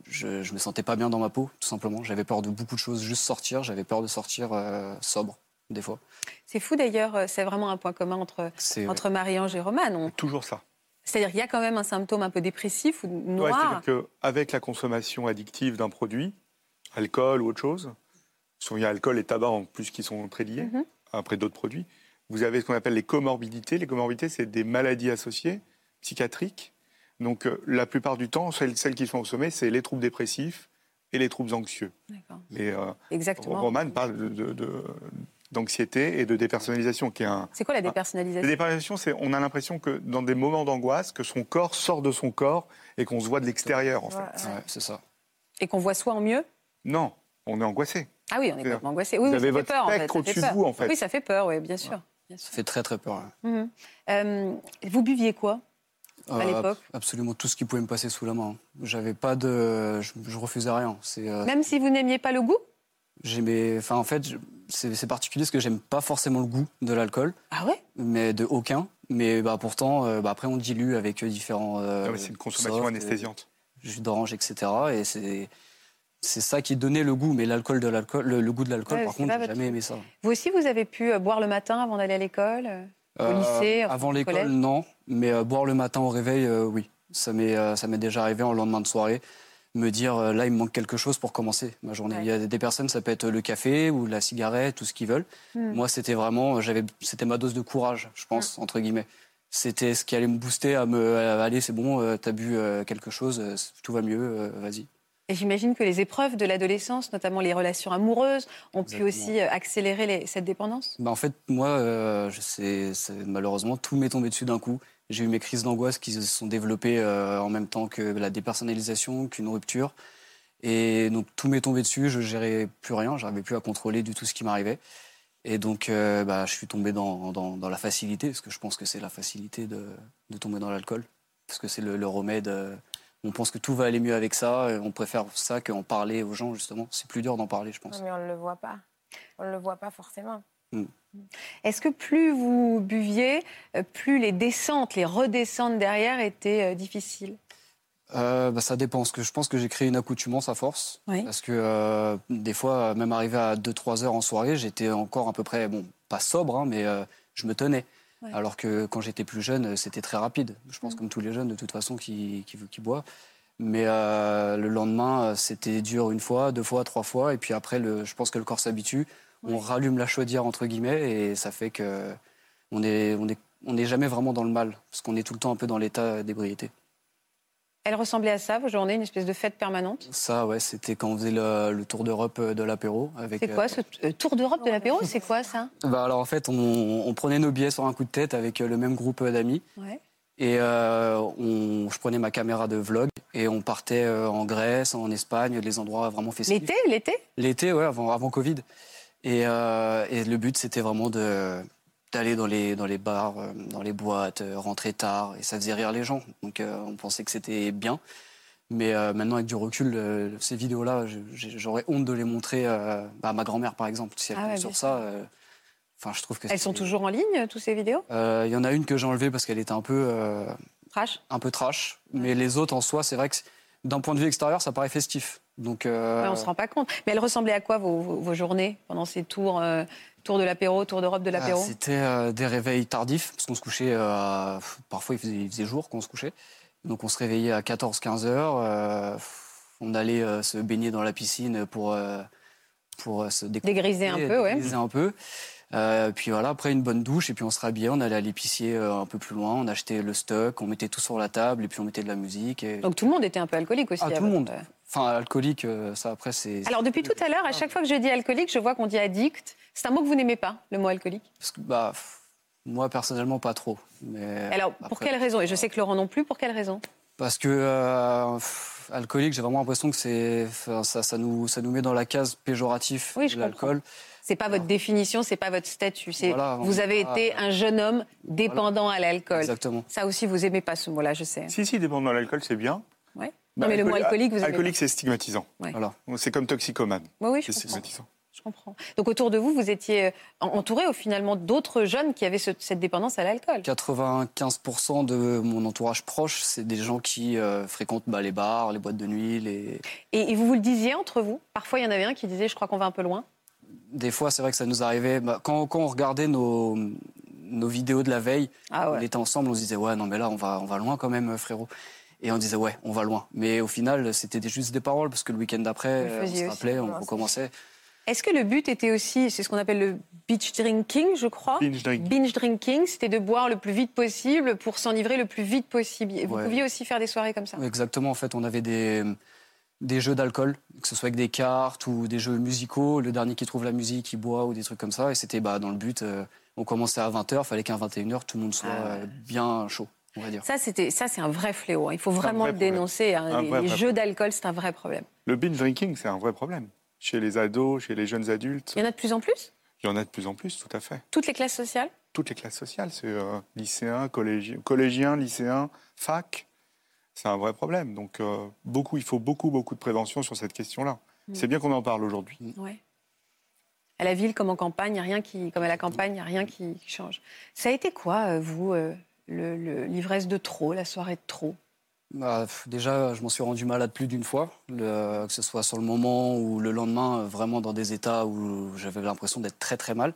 je, ne me sentais pas bien dans ma peau, tout simplement. J'avais peur de beaucoup de choses, juste sortir. J'avais peur de sortir euh, sobre, des fois. C'est fou d'ailleurs, c'est vraiment un point commun entre, entre Marie-Ange et Romane. Toujours ça. C'est-à-dire qu'il y a quand même un symptôme un peu dépressif ou noir. c'est-à-dire qu'avec la consommation addictive d'un produit, alcool ou autre chose, il y a alcool et tabac en plus qui sont très liés, mhm. après d'autres produits, vous avez ce qu'on appelle les comorbidités. Les comorbidités, c'est des maladies associées, psychiatriques. Donc euh, la plupart du temps, celles, qui sont au sommet, c'est les troubles dépressifs et les troubles anxieux. D'accord. Euh, Exactement. Roman parle de, d'anxiété et de dépersonnalisation, qui est un. C'est quoi la dépersonnalisation La dépersonnalisation, c'est on a l'impression que dans des moments d'angoisse, que son corps sort de son corps et qu'on se voit de l'extérieur, en fait. c'est ça. Et qu'on voit soi en mieux Non, on est angoissé. Ah oui, on est complètement angoissé. Oui, vous avez votre peur, spectre au-dessus de vous, en fait. Oui, ça fait peur, oui, bien sûr. Ça fait très très peur. Mhm. Euh, vous buviez quoi à euh, l'époque Absolument tout ce qui pouvait me passer sous la main. J'avais pas de, je, refusais rien. Euh, Même si vous n'aimiez pas le goût J'aimais, enfin en fait, c'est particulier parce que j'aime pas forcément le goût de l'alcool. Ah ouais? Mais de aucun. Mais bah, pourtant, euh, bah, après on dilue avec différents. Euh, ah c'est une consommation anesthésiante. Jus d'orange, etc. Et c'est c'est ça qui donnait le goût, mais l'alcool de l'alcool, le, goût de l'alcool, par contre, j'ai jamais aimé ça. Vous aussi, vous avez pu euh, boire le matin avant d'aller à l'école, au lycée, Avant l'école, non, mais boire le matin au réveil, oui. Ça m'est ça m'est déjà arrivé en lendemain de soirée me dire euh, là il me manque quelque chose pour commencer ma journée. Il y a des personnes ça peut être le café ou la cigarette tout ce qu'ils veulent. Hmm. Moi c'était vraiment j'avais c'était ma dose de courage je pense hmm. entre guillemets. C'était ce qui allait me booster à me aller c'est bon euh, t'as bu euh, quelque chose tout va mieux vas-y. Et j'imagine que les épreuves de l'adolescence, notamment les relations amoureuses, ont pu aussi accélérer cette dépendance? Bah En fait, moi, je sais, malheureusement, tout m'est tombé dessus d'un coup. J'ai eu mes crises d'angoisse qui se sont développées euh, en même temps que la dépersonnalisation, qu'une rupture. Et donc tout m'est tombé dessus, je gérais plus rien, j'arrivais plus à contrôler du tout ce qui m'arrivait. Et donc euh, bah, je suis tombé dans, dans, la facilité, parce que je pense que c'est la facilité de, de, tomber dans l'alcool, parce que c'est le, remède. Euh, on pense que tout va aller mieux avec ça, on préfère ça qu'en parler aux gens, justement. C'est plus dur d'en parler, je pense. mais on ne le voit pas. On ne le voit pas forcément. Mm. Est-ce que plus vous buviez, euh, plus les descentes, les redescentes derrière étaient euh, difficiles? Euh, bah, ça dépend, parce que je pense que j'ai créé une accoutumance à force. Parce que des fois, même arrivé à 2-3 heures en soirée, j'étais encore à peu près, bon, pas sobre, hein, mais je me tenais. Alors que quand j'étais plus jeune, c'était très rapide. Je pense mm. comme tous les jeunes, de toute façon, qui, qui, qui boivent. Mais le lendemain, c'était dur une fois, deux fois, trois fois. Et puis après, le, je pense que le corps s'habitue on rallume la chaudière entre guillemets et ça fait que on est on est on n'est jamais vraiment dans le mal parce qu'on est tout le temps un peu dans l'état d'ébriété. Elle ressemblait à ça, vos journées, une espèce de fête permanente? Ça, ouais, c'était quand on faisait le, tour d'Europe de l'apéro. C'est quoi ce euh, tour d'Europe de l'apéro? C'est quoi ça? Bah Alors en fait, on, prenait nos billets sur un coup de tête avec euh, le même groupe d'amis. Et euh, on, je prenais ma caméra de vlog et on partait en Grèce, en Espagne, les endroits vraiment festifs. L'été? L'été? L'été, ouais, avant, avant Covid. Euh, et, le but, c'était vraiment de d'aller dans les, dans les bars, euh, dans les boîtes, euh, rentrer tard, et ça faisait rire les gens. Donc on pensait que c'était bien. Mais maintenant, avec du recul, ces vidéos-là, j'aurais honte de les montrer à ma grand-mère, par exemple. Si elle ah sur ça, enfin, je trouve que elles sont toujours en ligne, toutes ces vidéos? Il y en a une que j'ai enlevée parce qu'elle était un peu trash? Un peu trash. Mais les autres, en soi, c'est vrai que d'un point de vue extérieur, ça paraît festif. Donc, euh... on se rend pas compte. Mais elles ressemblaient à quoi vos, journées pendant ces tours, euh, tours de l'apéro, tours d'Europe de l'apéro? Ah, C'était euh, des réveils tardifs, parce qu'on se couchait, euh, parfois il faisait, jour quand on se couchait. Donc on se réveillait à 14-15 heures. On allait se baigner dans la piscine pour, pour se Dégriser un peu, ouais. dégriser un peu. Euh, puis voilà, après une bonne douche, et puis on se rhabillait, on allait à l'épicier euh, un peu plus loin, on achetait le stock, on mettait tout sur la table, et puis on mettait de la musique. Et... Donc tout le monde était un peu alcoolique aussi. Ah, tout le votre- monde. Enfin, alcoolique, euh, ça après, c'est. Alors depuis tout à l'heure, à chaque fois que je dis alcoolique, je vois qu'on dit addict. C'est un mot que vous n'aimez pas, le mot alcoolique? Parce que, bah, moi, personnellement, pas trop. Mais Alors pour quelle raison? Et je sais que Laurent non plus. Pour quelle raison? Parce que euh, pff, alcoolique, j'ai vraiment l'impression que c'est, ça, ça nous, ça nous met dans la case péjoratif Oui, de l'alcool. C'est pas votre définition, c'est pas votre statut. C'est Voilà, on vous avez été un jeune homme dépendant à l'alcool. Exactement. Ça aussi, vous aimez pas ce mot-là, je sais. Si, si, dépendant de l'alcool, c'est bien. Ouais. Bah, non, mais le mot alcooli- alcoolique, vous aimez Alcoolique, c'est stigmatisant. Ouais. Voilà. C'est comme toxicomane. pas. Oui, oui, je C'est comprends. stigmatisant. Je comprends. Donc autour de vous, vous étiez euh, entouré au finalement d'autres jeunes qui avaient ce- cette dépendance à l'alcool? 95% de mon entourage proche, c'est des gens qui euh, fréquentent bah, les bars, les boîtes de nuit. Les... Et, et vous vous le disiez entre vous? Parfois, il y en avait un qui disait, je crois qu'on va un peu loin. Des fois, c'est vrai que ça nous arrivait. bah, quand, quand on regardait nos, nos vidéos de la veille, Ah on était ensemble, on se disait ouais, non mais là, on va, on va loin quand même, frérot. Et on disait ouais, on va loin. Mais au final, c'était des- juste des paroles parce que le week-end d'après, euh, on se rappelait, on recommençait. Est-ce que le but était aussi, c'est ce qu'on appelle le beach drinking, je crois? Binge drink. Binge drinking, c'était de boire le plus vite possible pour s'enivrer le plus vite possible. Et vous Ouais. pouviez aussi faire des soirées comme ça? Exactement, en fait, on avait des, des jeux d'alcool, que ce soit avec des cartes ou des jeux musicaux. Le dernier qui trouve la musique, il boit ou des trucs comme ça. Et c'était bah, dans le but, euh, on commençait à 20h, fallait qu'à 21h, tout le monde soit Ah euh, bien chaud, on va dire. Ça, c'était, ça, c'est un vrai fléau. hein. Il faut vraiment vrai le dénoncer. hein. Les, vrai, les vrai jeux d'alcool, c'est un vrai problème. Le binge drinking, c'est un vrai problème. Chez les ados, chez les jeunes adultes, Il y en a de plus en plus? Il y en a de plus en plus, tout à fait. Toutes les classes sociales? Toutes les classes sociales, c'est euh, lycéens, collégi- collégiens, lycéens, fac. C'est un vrai problème. Donc, euh, beaucoup, il faut beaucoup, beaucoup de prévention sur cette question-là. Mm. C'est bien qu'on en parle aujourd'hui. Ouais. À la ville comme en campagne, rien qui, comme à la campagne, il n'y a rien qui, change. Ça a été quoi, euh, vous, euh, le- le- l'ivresse de trop, la soirée de trop? Bah, déjà, je m'en suis rendu malade plus d'une fois, le- que ce soit sur le moment ou le lendemain, vraiment dans des états où j'avais l'impression d'être très très mal.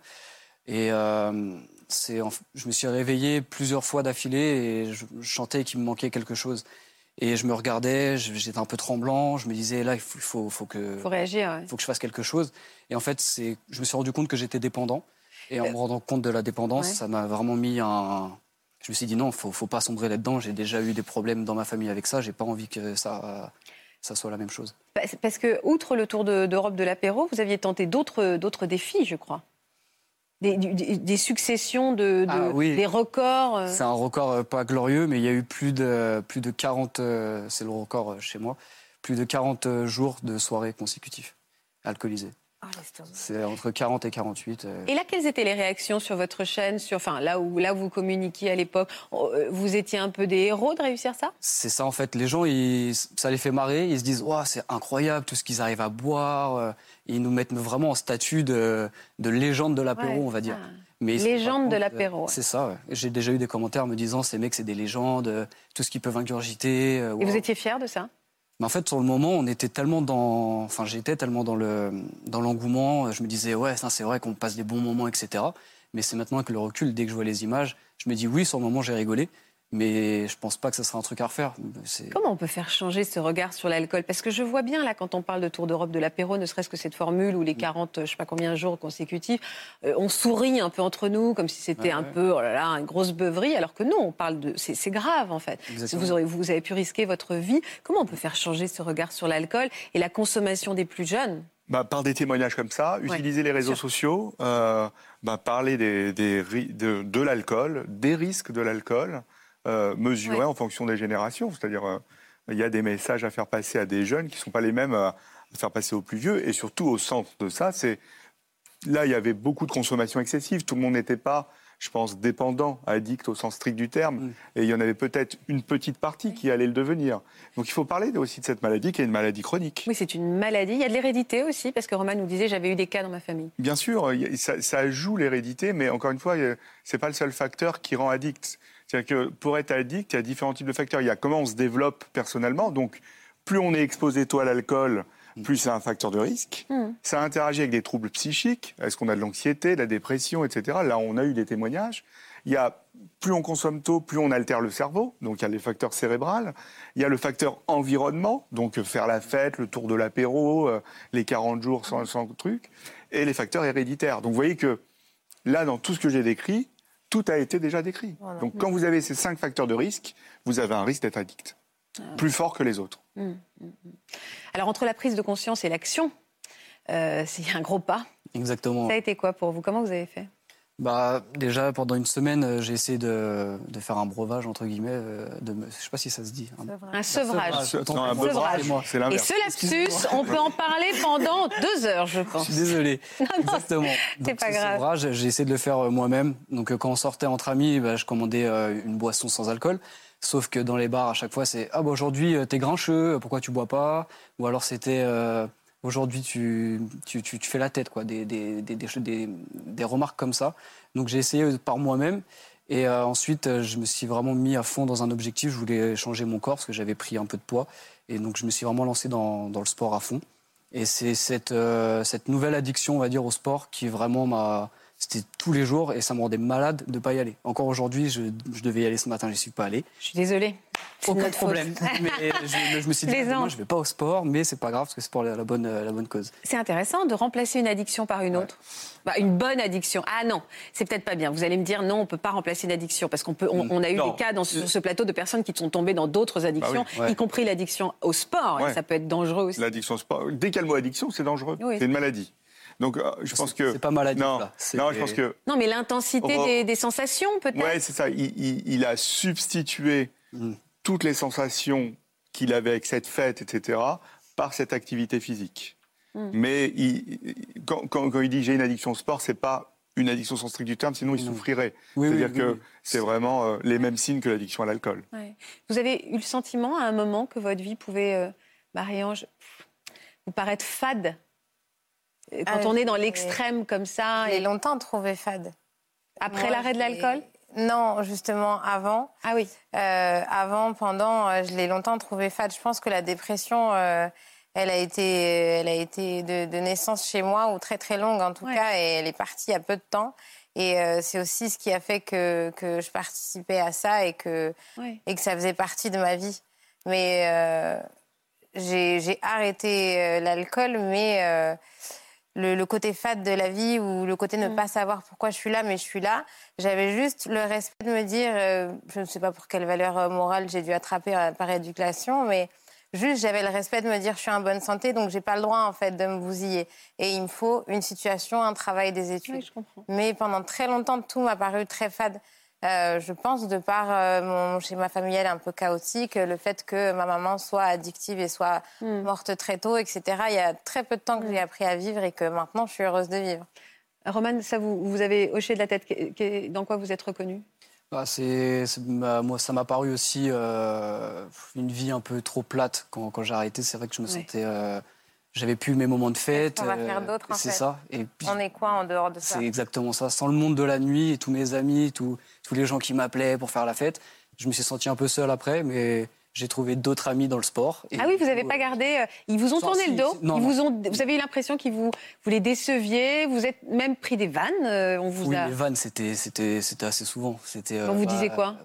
Et euh, je me suis réveillé plusieurs fois d'affilée et je, je sentais qu'il me manquait quelque chose. Et je me regardais, j'étais un peu tremblant, je me disais là, il faut, il faut, faut que, Il faut réagir. ouais. faut que je fasse quelque chose. Et en fait, c'est, je me suis rendu compte que j'étais dépendant. Et en me rendant compte de la dépendance, ouais. ça m'a vraiment mis un. Je me suis dit non, faut, faut pas sombrer là-dedans. J'ai déjà eu des problèmes dans ma famille avec ça. J'ai pas envie que ça, ça soit la même chose. Parce- que, outre le Tour de- d'Europe de l'apéro, vous aviez tenté d'autres défis, je crois. Des, du- des- des successions de, de- Ah oui. des records. euh. C'est un record euh, pas glorieux, mais il y a eu plus de, plus de 40, euh, c'est le record chez moi, plus de 40 jours de soirées consécutives alcoolisées. C'est entre 40 et 48. euh, Et là, quelles étaient les réactions sur votre chaîne, sur, enfin, là où, là où vous communiquiez à l'époque euh, Vous étiez un peu des héros de réussir ça? C'est ça en fait. Les gens, ils- ça les fait marrer. Ils se disent, c'est incroyable tout ce qu'ils arrivent à boire. euh, Ils nous mettent vraiment en statut de, de légende de l'apéro, Ouais, on va dire. ah. Mais Légende de l'apéro, ouais. C'est ça. ouais. J'ai déjà eu des commentaires me disant, ces mecs, c'est des légendes. Tout ce qu'ils peuvent ingurgiter. Et vous étiez fier de ça? Mais en fait, sur le moment, on était tellement dans, enfin, j'étais tellement dans le, dans l'engouement. Je me disais, ouais, c'est vrai qu'on passe des bons moments, etc. Mais c'est maintenant que le recul, dès que je vois les images, je me dis, oui, sur le moment, j'ai rigolé, mais je pense pas que ça sera un truc à refaire. C'est- Comment on peut faire changer ce regard sur l'alcool? Parce que je vois bien, là, quand on parle de Tour d'Europe de l'apéro, ne serait-ce que cette formule ou les Mm. 40, je sais pas combien de jours consécutifs, euh, on sourit un peu entre nous, comme si c'était Ouais, un ouais. peu, oh là là, une grosse beuverie, alors que non, on parle de. C'est c'est grave, en fait. Vous, aurez, vous avez pu risquer votre vie. Comment on peut faire changer ce regard sur l'alcool et la consommation des plus jeunes? Bah, par des témoignages comme ça, utiliser les réseaux sûr. sociaux, euh, bah, parler des, des ri- de, de l'alcool, des risques de l'alcool, euh, Ouais. en fonction des générations. C'est-à-dire, euh, il y a des messages à faire passer à des jeunes qui ne sont pas les mêmes à, faire passer aux plus vieux. Et surtout, au centre de ça, c'est là, il y avait beaucoup de consommation excessive. Tout le monde n'était pas, je pense, dépendant, addict au sens strict du terme. Mm. Et il y en avait peut-être une petite partie qui allait le devenir. Donc, il faut parler aussi de cette maladie qui est une maladie chronique. Oui, c'est une maladie. Il y a de l'hérédité aussi, parce que Roman nous disait j'avais eu des cas dans ma famille. Bien sûr, ça, ça joue l'hérédité, mais encore une fois, a- c'est pas le seul facteur qui rend addict. C'est-à-dire que pour être addict, il y a différents types de facteurs. Il y a comment on se développe personnellement. Donc, plus on est exposé tôt à l'alcool, plus c'est un facteur de risque. Hmm. Ça interagit avec des troubles psychiques. Est-ce qu'on a de l'anxiété, de la dépression, etc. Là, on a eu des témoignages. Il y a plus on consomme tôt, plus on altère le cerveau. Donc il y a les facteurs cérébrales. Il y a le facteur environnement, donc faire la fête, le tour de l'apéro, euh, les 40 jours sans, sans truc, et les facteurs héréditaires. Donc vous voyez que là, dans tout ce que j'ai décrit, tout a été déjà décrit. Voilà. Donc quand vous avez ces cinq facteurs de risque, vous avez un risque d'être addict, plus fort que les autres. Alors, entre la prise de conscience et l'action, euh, c'est un gros pas. Exactement. Ça a été quoi pour vous? Comment vous avez fait? Bah, déjà, pendant une semaine, euh, j'ai essayé de, de faire un breuvage, entre guillemets. euh, De, me- je sais pas si ça se dit. hein. Un sevrage. Sevrage. Non, un sevrage. Et ce lapsus, on peut en parler pendant deux heures, je Je pense. suis désolé. *laughs* Exactement. c'est pas ce grave. sevrage, j'ai essayé de le faire euh, moi-même. Donc, quand on sortait entre amis, bah, je commandais une boisson sans alcool. Sauf que dans les bars, à chaque fois, c'est Ah, bah aujourd'hui, t'es grincheux, pourquoi tu bois pas? Ou alors c'était euh, Aujourd'hui, tu, tu, tu, fais la tête, quoi. Des, des, des, des, remarques comme ça. Donc, j'ai essayé euh, par moi-même. Et euh, ensuite, euh, je me suis vraiment mis à fond dans un objectif. Je voulais changer mon corps parce que j'avais pris un peu de poids. Et donc, je me suis vraiment lancé dans, dans le sport à fond. Et c'est cette, cette nouvelle addiction, on va dire, au sport qui vraiment m'a. C'était tous les jours et ça me rendait malade de ne pas y aller. Encore aujourd'hui, je, je devais y aller ce matin, je n'y suis pas allé. Je suis désolée. Aucun problème. *laughs* mais je, je me suis dit, ans. je ne vais pas au sport, mais c'est pas grave parce que c'est pour la, la bonne, la bonne cause. C'est intéressant de remplacer une addiction par une autre. Bah, une bonne addiction. Ah non, c'est peut-être pas bien. Vous allez me dire non, on peut pas remplacer une addiction parce qu'on peut. On, on a eu Non. des cas dans ce, sur ce plateau de personnes qui sont tombées dans d'autres addictions, Bah ouais. y compris l'addiction au sport. Et ça peut être dangereux aussi. L'addiction au sport. Dès qu'il y a le mot addiction, c'est dangereux. Oui. C'est une maladie. Donc euh, je pense que. C'est pas maladif, Non, là. Non je pense que. Non, mais l'intensité Re- des, des sensations peut-être. Ouais, c'est ça. Il, il- il a substitué Mm. toutes les sensations qu'il avait avec cette fête, etc., par cette activité physique. Mm. Mais il- quand, quand- quand il dit j'ai une addiction au sport, c'est pas une addiction au sens strict du terme, sinon il Non. souffrirait. Oui, C'est-à-dire oui, que oui. c'est vraiment euh, les mêmes signes que l'addiction à l'alcool. Ouais. Vous avez eu le sentiment à un moment que votre vie pouvait, euh, Marie-Ange, vous paraître fade quand Ah, on est dans l'extrême comme ça, J'ai et longtemps trouvé fade. après l'arrêt de l'alcool Non, justement, avant. Ah oui. Euh, avant, pendant, euh, je l'ai longtemps trouvé fade. Je pense que la dépression, euh, elle a été, elle a été de, de naissance chez moi, ou très très longue en tout Ouais. cas, et elle est partie il y a peu de temps. Et euh, c'est aussi ce qui a fait que, que je participais à ça et que, Ouais. et que ça faisait partie de ma vie. Mais euh, j'ai arrêté euh, l'alcool, mais euh, le, le côté fade de la vie ou le côté ne Mm. pas savoir pourquoi je suis là, mais je suis là, j'avais juste le respect de me dire, euh, je ne sais pas pour quelle valeur euh, morale j'ai dû attraper euh, par éducation, mais juste j'avais le respect de me dire je suis en bonne santé, donc j'ai pas le droit en fait de me bousiller. Et il me faut une situation, un travail, des études. Oui, je comprends. Mais pendant très longtemps, tout m'a paru très fade. Euh, je pense, de par euh, mon schéma familial un peu chaotique, le fait que ma maman soit addictive et soit Mm. morte très tôt, etc. Il y a très peu de temps que j'ai appris à vivre et que maintenant, je suis heureuse de vivre. Romane, ça vous, vous avez hoché de la tête. Dans quoi vous êtes reconnue? Bah, c'est, c'est- bah, moi, ça m'a paru aussi euh, une vie un peu trop plate quand, quand j'ai arrêté. C'est vrai que je me sentais. Euh, j'avais plus mes moments de fête. qu'on va faire d'autre, en C'est ça. Et puis, On est quoi en dehors de ça c'est exactement ça. Sans le monde de la nuit et tous mes amis, tous, tous les gens qui m'appelaient pour faire la fête, je me suis senti un peu seul après, mais j'ai trouvé d'autres amis dans le sport. Et Ah oui, vous n'avez pas gardé. euh, Ils vous ont tourné si, le dos. non, ils non. vous, ont, vous avez eu l'impression qu'ils vous, vous les déceviez. Vous êtes même pris des vannes. euh, on vous Oui, a. les vannes, c'était, c'était, c'était assez souvent. C'était, euh, On vous bah, disait quoi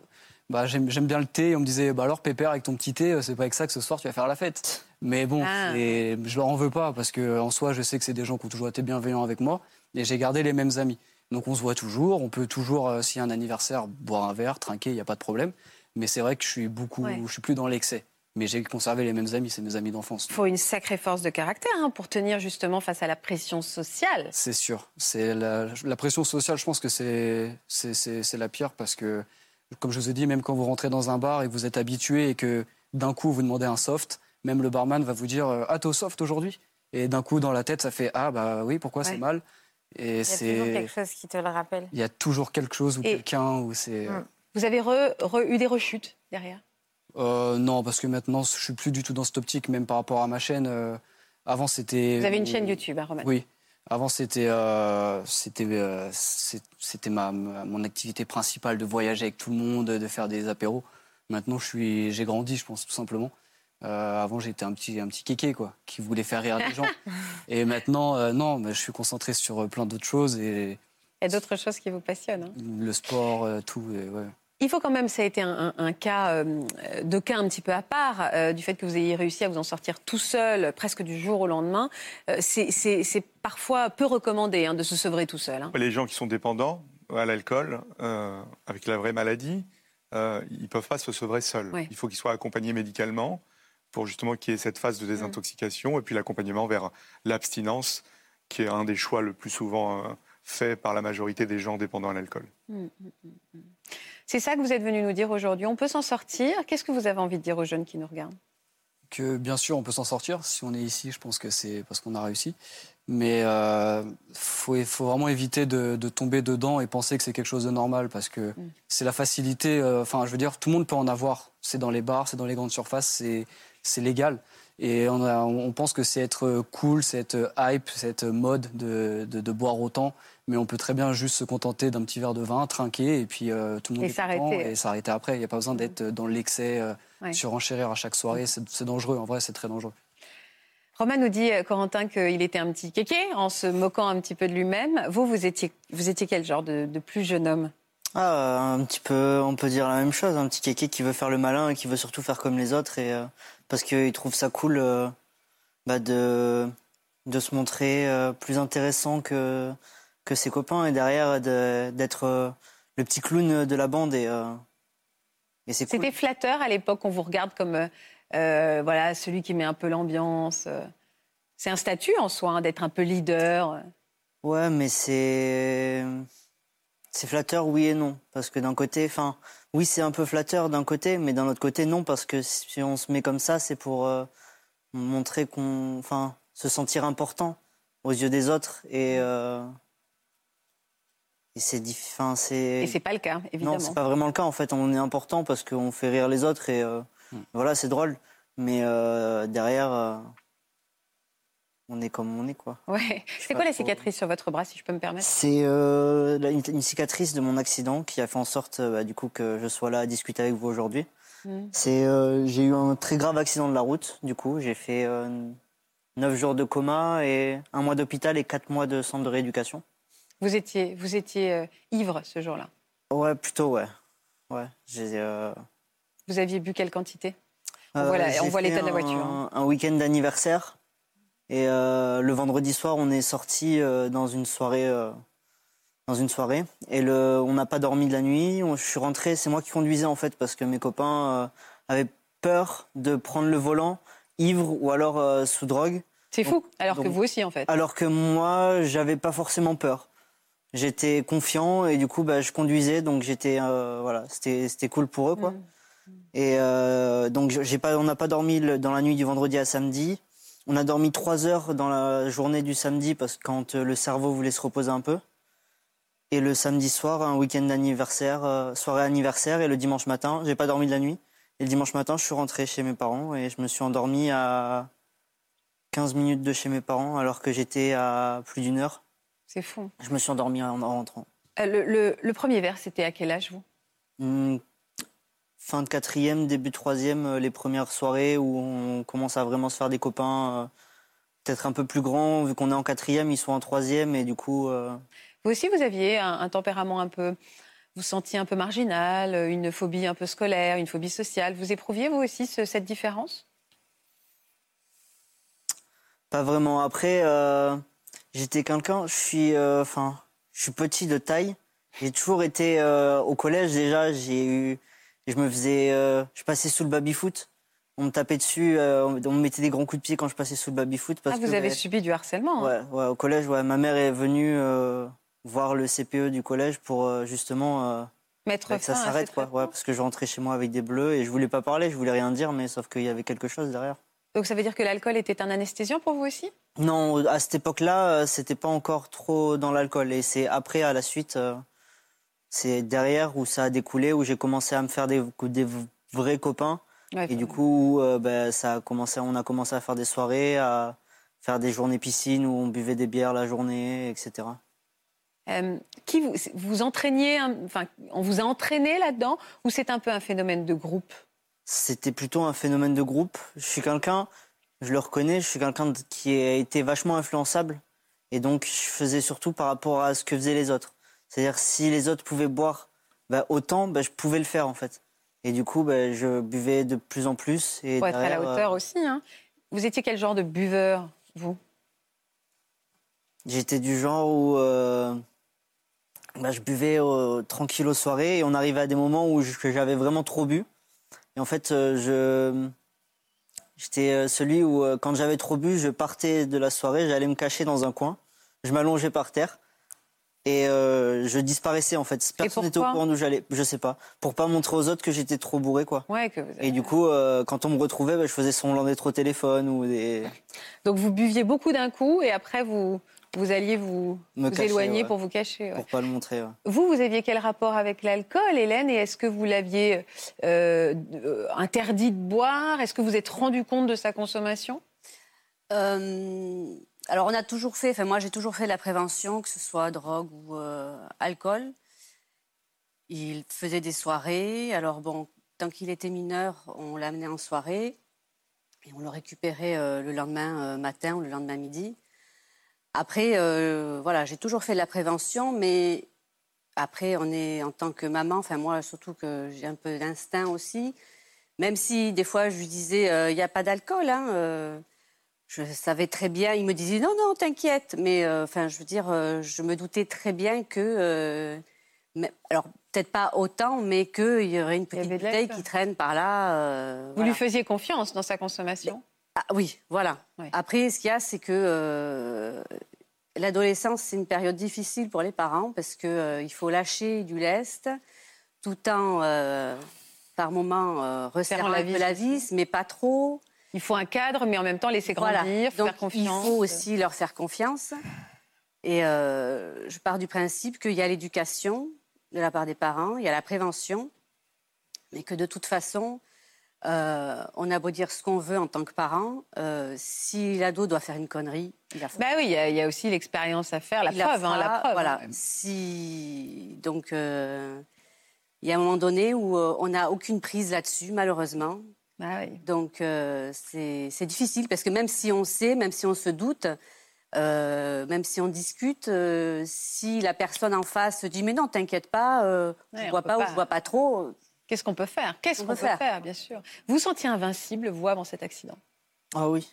bah, j'aime, bien le thé. Et on me disait, bah alors Pépère, avec ton petit thé, euh, c'est pas avec ça que ce soir tu vas faire la fête. Mais bon, Ah. je leur en veux pas parce que en soi, je sais que c'est des gens qui ont toujours été bienveillants avec moi. Et j'ai gardé les mêmes amis. Donc on se voit toujours. On peut toujours, euh, s'il y a un anniversaire, boire un verre, trinquer, il n'y a pas de problème. Mais c'est vrai que je suis beaucoup, Ouais. je suis plus dans l'excès. Mais j'ai conservé les mêmes amis, c'est mes amis d'enfance. Il faut une sacrée force de caractère hein, pour tenir justement face à la pression sociale. C'est sûr. C'est la, la pression sociale, je pense que c'est c'est- c'est c'est la pire parce que, comme je vous ai dit, même quand vous rentrez dans un bar et que vous êtes habitué et que d'un coup vous demandez un soft, même le barman va vous dire euh, Ah, soft aujourd'hui? Et d'un coup, dans la tête, ça fait Ah, bah oui, pourquoi Ouais. c'est mal? Et Il y a toujours c'est. quelque chose qui te le rappelle. Il y a toujours quelque chose ou Et- quelqu'un où c'est. Mm. Vous avez re- re- eu des rechutes derrière? Euh, non, parce que maintenant, je suis plus du tout dans cette optique, même par rapport à ma chaîne. euh, avant, c'était. Vous avez une chaîne YouTube, hein, Oui. Avant, c'était euh, c'était euh, c'était ma, ma- mon activité principale de voyager avec tout le monde, de faire des apéros. Maintenant, je suis j'ai grandi, je pense tout simplement. Euh, avant, j'étais un petit, un petit kéké, quoi, qui voulait faire rire les gens. *laughs* et maintenant, euh, non, je suis concentré sur euh, plein d'autres choses et Il y a d'autres choses qui vous passionnent. hein. le sport, euh, tout. et ouais. Il faut quand même, ça a été un, un- un cas euh, de cas un petit peu à part, euh, du fait que vous ayez réussi à vous en sortir tout seul, presque du jour au lendemain. Euh, c'est- parfois peu recommandé hein, de se sevrer tout seul. hein. Les gens qui sont dépendants à l'alcool, euh, avec la vraie maladie, euh, ils ne peuvent pas se sevrer seuls. Ouais. Il faut qu'ils soient accompagnés médicalement pour justement qu'il y ait cette phase de désintoxication et puis l'accompagnement vers l'abstinence, qui est un des choix le plus souvent euh, fait par la majorité des gens dépendants à l'alcool. C'est ça que vous êtes venu nous dire aujourd'hui. On peut s'en sortir. Qu'est-ce que vous avez envie de dire aux jeunes qui nous regardent? Que bien sûr, on peut s'en sortir. Si on est ici, je pense que c'est parce qu'on a réussi. Mais euh, faut, faut vraiment éviter de, de tomber dedans et penser que c'est quelque chose de normal parce que c'est la facilité. euh, Enfin, je veux dire, tout le monde peut en avoir. C'est dans les bars, c'est dans les grandes surfaces, c'est c'est légal. Et on, a- on pense que c'est être cool, c'est être hype, c'est être mode de, de, de boire autant. Mais on peut très bien juste se contenter d'un petit verre de vin, trinquer et puis euh, tout le monde Et est content et s'arrêter après. Il n'y a pas besoin d'être dans l'excès, euh, Ouais. surenchérir à chaque soirée. C'est c'est dangereux, en vrai, c'est très dangereux. Romain nous dit, euh, Corentin, qu'il était un petit kéké, en se moquant un petit peu de lui-même. Vous, vous étiez, vous étiez quel genre de, de plus jeune homme? Ah, un petit peu, on peut dire la même chose. Un petit kéké qui veut faire le malin et qui veut surtout faire comme les autres et euh, parce qu'il trouve ça cool euh, bah, de de se montrer euh, plus intéressant que que ses copains et derrière de- d'être le petit clown de la bande et et c'est cool. C'était flatteur à l'époque, on vous regarde comme voilà, celui qui met un peu l'ambiance. C'est un statut en soi, hein, d'être un peu leader. Ouais, mais c'est c'est flatteur, oui et non, parce que d'un côté, enfin, oui, c'est un peu flatteur d'un côté, mais d'un autre côté, non, parce que si on se met comme ça, c'est pour euh, montrer qu'on, enfin, se sentir important aux yeux des autres et euh, et c'est enfin, c'est Et c'est pas le cas, évidemment. non, c'est pas vraiment le cas en fait. On est important parce qu'on fait rire les autres et euh, voilà, c'est drôle. Mais derrière, on est comme on est quoi. Ouais. C'est quoi la trop- cicatrice sur votre bras, si je peux me permettre? C'est euh, une, une cicatrice de mon accident qui a fait en sorte euh, bah, du coup que je sois là à discuter avec vous aujourd'hui. Mm. C'est euh, j'ai eu un très grave accident de la route. Du coup, j'ai fait euh, 9 jours de coma et un mois d'hôpital et 4 mois de centre de rééducation. Vous étiez, vous étiez ivre ce jour-là? Ouais, plutôt ouais. Ouais, j'ai Vous aviez bu quelle quantité? On voit l'état de la voiture, hein. Un week-end d'anniversaire. Et euh, le vendredi soir, on est sorti euh, dans une soirée. euh, dans une soirée. Et le, on n'a pas dormi de la nuit. On- je suis rentré, c'est moi qui conduisais en fait, parce que mes copains avaient peur de prendre le volant ivre ou alors sous drogue. C'est fou, alors que vous aussi, en fait. Alors que moi, j'avais pas forcément peur. J'étais confiant et du coup, bah, je conduisais, donc j'étais, voilà, c'était, c'était cool pour eux, quoi. Mm. Et donc, j'ai pas, on n'a pas dormi le- dans la nuit du vendredi à samedi. On a dormi trois heures dans la journée du samedi parce que quand euh, le cerveau voulait se reposer un peu. Et le samedi soir, un week-end d'anniversaire, euh, soirée anniversaire, et le dimanche matin, j'ai pas dormi de la nuit. Et le dimanche matin, je suis rentré chez mes parents et je me suis endormi à 15 minutes de chez mes parents alors que j'étais à plus d'une heure. C'est fou. Je me suis endormi en, en rentrant. Euh, le, le- le premier verre, c'était à quel âge, vous? Hmm, fin de quatrième, début de troisième, euh, les premières soirées où on commence à vraiment se faire des copains, euh, peut-être un peu plus grands, vu qu'on est en quatrième, ils sont en troisième, et du coup, euh, Vous aussi, vous aviez un, un tempérament un peu. Vous sentiez un peu marginal, une phobie un peu scolaire, une phobie sociale. Vous éprouviez, vous aussi, ce- cette différence? Pas vraiment. Après, euh, j'étais quelqu'un, je suis, euh, enfin, je suis petit de taille. J'ai toujours été au collège déjà. J'ai eu, je me faisais, euh, je passais sous le baby foot. On me tapait dessus, euh, on me mettait des grands coups de pied quand je passais sous le baby foot parce Ah, vous que avez subi du harcèlement. hein. Ouais, ouais, au collège, ouais. Ma mère est venue euh, voir le CPE du collège pour justement Mettre bah, que ça fin s'arrête, quoi. Ouais, parce que je rentrais chez moi avec des bleus et je voulais pas parler, je voulais rien dire, mais sauf qu'il y avait quelque chose derrière. Donc ça veut dire que l'alcool était un anesthésiant pour vous aussi? Non, à cette époque-là, c'était pas encore trop dans l'alcool. Et c'est après, à la suite, c'est derrière où ça a découlé, où j'ai commencé à me faire des, des vrais copains. Ouais, Et du coup, euh, ben, ça a commencé, on a commencé à faire des soirées, à faire des journées piscine où on buvait des bières la journée, etc. Euh, qui vous, vous entraîniez, enfin, on vous a entraîné là-dedans ou c'est un peu un phénomène de groupe? C'était plutôt un phénomène de groupe. Je suis quelqu'un, je le reconnais, je suis quelqu'un qui a été vachement influençable. Et donc, je faisais surtout par rapport à ce que faisaient les autres. C'est-à-dire, si les autres pouvaient boire bah, autant, bah, je pouvais le faire, en fait. Et du coup, bah, je buvais de plus en plus. Et Pour être à la derrière, hauteur euh, aussi. Hein. Vous étiez quel genre de buveur, vous? J'étais du genre où euh, je buvais euh, tranquille aux soirées et on arrivait à des moments où j'avais vraiment trop bu. Et en fait, euh, je j'étais euh, celui où euh, quand j'avais trop bu, je partais de la soirée, j'allais me cacher dans un coin, je m'allongeais par terre et euh, je disparaissais en fait. Personne n'était au courant d'où j'allais, je sais pas, pour pas montrer aux autres que j'étais trop bourré quoi. Ouais, que vous avez- Et du coup, euh, quand on me retrouvait, bah, je faisais semblant d'être au téléphone ou des Donc vous buviez beaucoup d'un coup et après vous, vous alliez vous, Me vous cacher, éloigner ouais. pour vous cacher. ouais. pour pas le montrer. ouais. Vous, vous aviez quel rapport avec l'alcool, Hélène Et est-ce que vous l'aviez euh, euh, interdit de boire? Est-ce que vous êtes rendu compte de sa consommation? Euh, alors, on a toujours fait, enfin, moi, j'ai toujours fait la prévention, que ce soit drogue ou euh, alcool. Il faisait des soirées. Alors, bon, tant qu'il était mineur, on l'amenait en soirée et on le récupérait euh, le lendemain euh, matin ou le lendemain midi. Après, voilà, j'ai toujours fait de la prévention, mais après, on est en tant que maman, enfin, moi, surtout que j'ai un peu d'instinct aussi. Même si des fois, je lui disais, il n'y a pas d'alcool, hein. Je savais très bien, il me disait non, non, t'inquiète. Mais euh, enfin, je veux dire, euh, je me doutais très bien que. euh, mais- alors, peut-être pas autant, mais qu'il y aurait une petite bouteille qui traîne par là. Vous voilà. lui faisiez confiance dans sa consommation? Ah, oui, voilà. Après, ce qu'il y a, c'est que l'adolescence, c'est une période difficile pour les parents parce qu'il il faut lâcher du lest tout en, par moment, euh, resserrant la vis la vis, mais pas trop. Il faut un cadre, mais en même temps laisser Voilà. grandir, Donc, faire confiance. Il faut aussi leur faire confiance. Et euh, je pars du principe qu'il y a l'éducation de la part des parents, il y a la prévention, mais que de toute façon, euh, on a beau dire ce qu'on veut en tant que parent, euh, si l'ado doit faire une connerie, il la fera. Bah oui, il y, a- il y a aussi l'expérience à faire, la Il la preuve, hein, la preuve. Voilà. Si donc euh, il y a un moment donné où euh, on n'a aucune prise là-dessus, malheureusement. Ah oui. Donc euh, c'est difficile parce que même si on sait, même si on se doute, euh, même si on discute, euh, si la personne en face se dit mais non, t'inquiète pas, Ouais, je on vois pas, ou je vois pas trop. Qu'est-ce qu'on peut faire? Qu'est-ce On qu'on peut faire. faire. bien sûr? Vous vous sentiez invincible, vous, avant cet accident? Ah oui.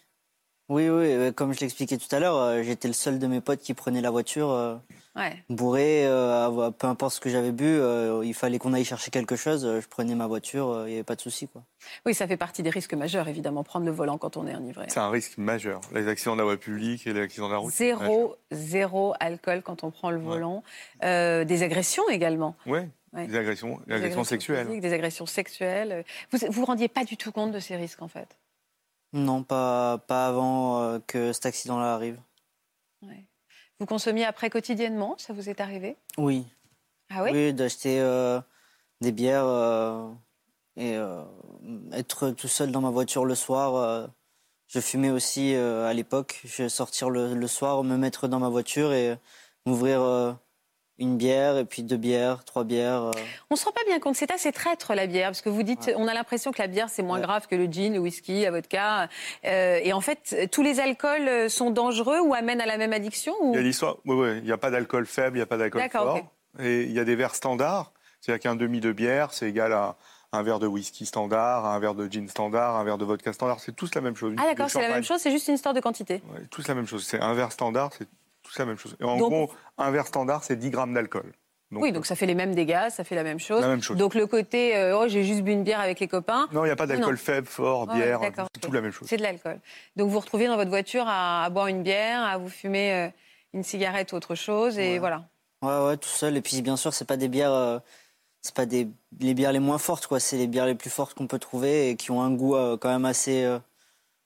Oui, oui, euh, comme je l'expliquais tout à l'heure, euh, j'étais le seul de mes potes qui prenait la voiture euh, Ouais. bourré, à- peu importe ce que j'avais bu, il fallait qu'on aille chercher quelque chose, je prenais ma voiture, il n'y avait pas de souci. Quoi. Oui, ça fait partie des risques majeurs, évidemment, prendre le volant quand on est enivré. C'est un risque majeur. Les accidents de la voie publique et les accidents de la route. Zéro, zéro alcool quand on prend le volant. Euh, des agressions également. Ouais. Ouais. Des agressions, des Des agressions sexuelles. des agressions sexuelles. Vous vous rendiez pas du tout compte de ces risques, en fait? Non, pas, pas avant euh, que cet accident-là arrive. Ouais. Vous consommiez après quotidiennement Ça vous est arrivé? Oui, Ah oui, oui, d'acheter euh, des bières euh, et euh, être tout seul dans ma voiture le soir. je fumais aussi à l'époque. Je vais sortir le, le soir, me mettre dans ma voiture et m'ouvrir une bière et puis deux bières, trois bières. euh. On se rend pas bien compte. C'est assez traître la bière, parce que vous dites, on a l'impression que la bière c'est moins Ouais. grave que le gin, le whisky, la vodka. Euh, et en fait, tous les alcools euh, sont dangereux ou amènent à la même addiction ou... Il y a l'histoire. Oui, oui, il n'y a pas d'alcool faible, il n'y a pas d'alcool fort. Et il y a des verres standards. C'est-à-dire qu'un demi de bière, c'est égal à un verre de whisky standard, un verre de gin standard, un verre de vodka standard. C'est tous la même chose. Ah d'accord, c'est la même chose, c'est juste une histoire de quantité. Ouais, tous la même chose. C'est un verre standard, c'est tous la même chose. Et en Donc- gros, un verre standard, c'est 10 grammes d'alcool. oui, donc ça fait les mêmes dégâts, ça fait la même chose. La même chose. Donc le côté, euh, oh j'ai juste bu une bière avec les copains, Non, il n'y a pas d'alcool faible, fort, bière, c'est tout la même chose. c'est de l'alcool. Donc vous vous retrouvez dans votre voiture à, à boire une bière, à vous fumer euh, une cigarette ou autre chose, et Ouais. voilà. Ouais, ouais, tout seul. Et puis bien sûr, c'est pas des bières, euh, c'est pas des les bières les moins fortes, quoi. C'est les bières les plus fortes qu'on peut trouver et qui ont un goût euh, quand même assez euh,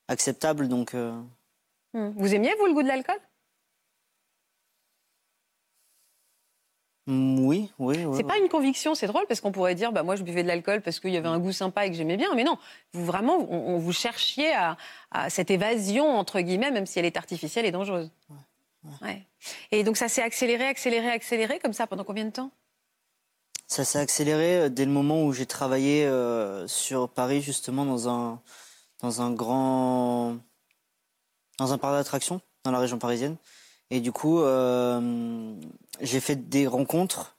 acceptable. Donc euh, Hmm. Vous aimiez vous le goût de l'alcool? Oui, oui, oui. C'est pas une conviction, c'est drôle parce qu'on pourrait dire, bah moi je buvais de l'alcool parce qu'il y avait un goût sympa et que j'aimais bien, mais non, vous vraiment, on, on vous cherchiez à, à cette évasion entre guillemets, même si elle est artificielle et dangereuse. Ouais. Et donc ça s'est accéléré, accéléré, accéléré comme ça pendant combien de temps? Ça s'est accéléré dès le moment où j'ai travaillé sur Paris, justement, dans un, dans un grand. dans un parc d'attractions dans la région parisienne. Et du coup, j'ai fait des rencontres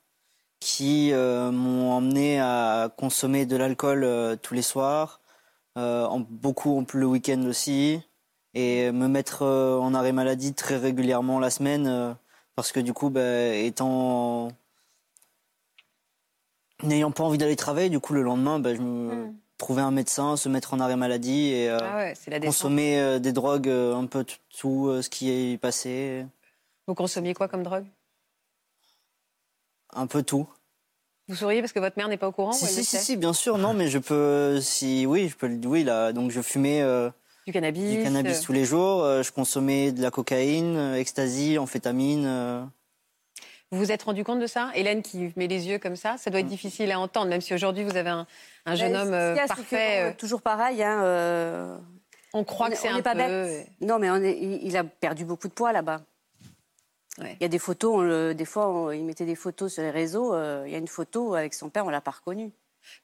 qui m'ont emmené à consommer de l'alcool tous les soirs, en, beaucoup le week-end aussi, et me mettre en arrêt maladie très régulièrement la semaine parce que du coup, bah, étant n'ayant pas envie d'aller travailler, du coup le lendemain, bah, je me hmm. Trouvais un médecin, se mettre en arrêt maladie et euh, ah consommer euh, des drogues, euh, un peu tout ce qui est passé. Vous consommiez quoi comme drogue? Un peu tout. Vous souriez parce que votre mère n'est pas au courant Si, si, si, bien sûr, non, mais je peux, si, oui, je peux, oui, là, donc je fumais. Du cannabis Du cannabis tous les jours. Je consommais de la cocaïne, ecstasy, amphétamine. Euh. Vous vous êtes rendu compte de ça Hélène qui met les yeux comme ça, ça doit être difficile à entendre, même si aujourd'hui vous avez un, jeune homme parfait. toujours pareil. Hein, on croit que c'est un pas peu... Bête. Non, mais on est, il a perdu beaucoup de poids là-bas. Il y a des photos, des fois, il mettait des photos sur les réseaux. il y a une photo avec son père, on l'a pas reconnu.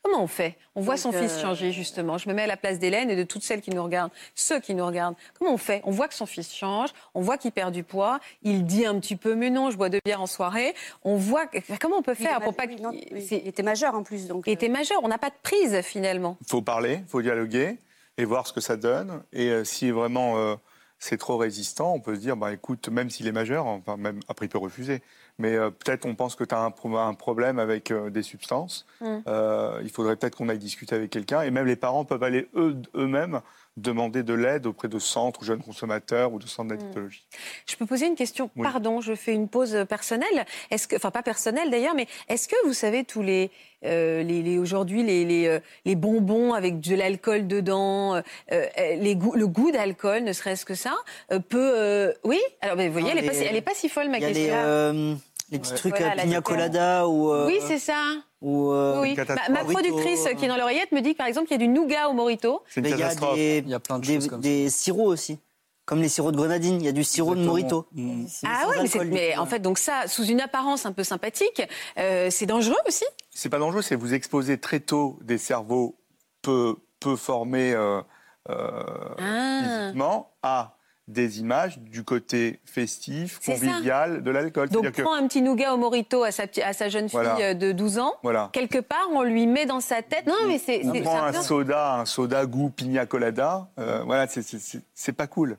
Comment on fait? On voit son fils euh, changer, justement. Je me mets à la place d'Hélène et de toutes celles qui nous regardent, ceux qui nous regardent. Comment on fait? On voit que son fils change, on voit qu'il perd du poids, il dit un petit peu, mais non, je bois de bière en soirée. On voit. Comment on peut faire pour pas qu'il. Il était majeur en plus. Donc... Il était euh. majeur, on n'a pas de prise finalement. Il faut parler, il faut dialoguer et voir ce que ça donne. Et euh, si vraiment c'est trop résistant, on peut se dire, bah, écoute, même s'il est majeur, enfin, même, après il peut refuser, mais euh, peut-être on pense que tu as un, un, problème avec euh, des substances. Mm. Euh, il faudrait peut-être qu'on aille discuter avec quelqu'un. Et même les parents peuvent aller eux, eux-mêmes demander de l'aide auprès de centres ou jeunes consommateurs ou de centres d'addictologie. Je peux poser une question Pardon, je fais une pause personnelle. Est-ce que, enfin pas personnelle d'ailleurs, mais est-ce que vous savez tous les, euh, les, aujourd'hui les, les, euh, les, bonbons avec de l'alcool dedans, euh, les le goût d'alcool, ne serait-ce que ça, peut, oui? Alors vous voyez, elle, n'est pas, si folle ma question. Les petits trucs à pina colada ou. oui, c'est ça. Ou oui. Bah, ma productrice qui est dans l'oreillette me dit par exemple qu'il y a du nougat au morito. C'est une catastrophe. Il y a, plein de choses comme des sirops aussi. Comme les sirops de grenadine, il y a du sirop de morito. Mm. Ah oui, mais, mais en fait, donc ça, sous une apparence un peu sympathique, euh, c'est dangereux aussi C'est pas dangereux, c'est vous exposer très tôt des cerveaux peu, peu formés euh, euh, ah. physiquement à des images du côté festif, convivial de l'alcool. Donc prend un petit nougat au morito à sa, à sa jeune fille euh, de 12 ans. Voilà. Quelque part, on lui met dans sa tête. Non, mais c'est. On prend un soda, un soda goût pina colada. Euh, voilà, c'est pas cool.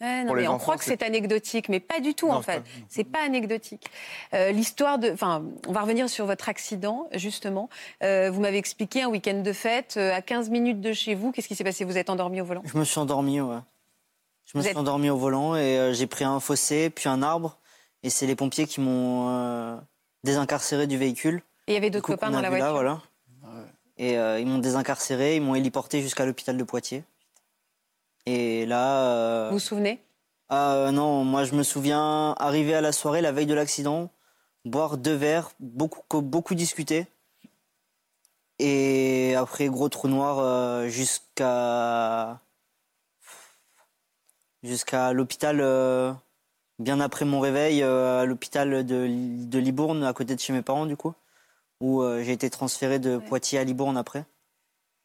non, mais on croit que c'est anecdotique, mais pas du tout en fait. C'est pas anecdotique. Euh, l'histoire de, enfin, on va revenir sur votre accident justement. vous m'avez expliqué un week-end de fête à 15 minutes de chez vous. Qu'est-ce qui s'est passé? Vous êtes endormi au volant? Je me suis endormi, ouais. Je me suis endormi au volant et euh, j'ai pris un fossé, puis un arbre. Et c'est les pompiers qui m'ont euh, désincarcéré du véhicule. Et il y avait d'autres copains dans la voiture. voilà. Et euh, ils m'ont désincarcéré, ils m'ont héliporté jusqu'à l'hôpital de Poitiers. Et là. Vous vous souvenez? Ah non, moi je me souviens arriver à la soirée la veille de l'accident, boire deux verres, beaucoup, beaucoup discuter. Et après, gros trou noir jusqu'à jusqu'à l'hôpital euh, bien après mon réveil, euh, à l'hôpital de, de, Libourne, à côté de chez mes parents, du coup, où euh, j'ai été transféré de Poitiers à Libourne après.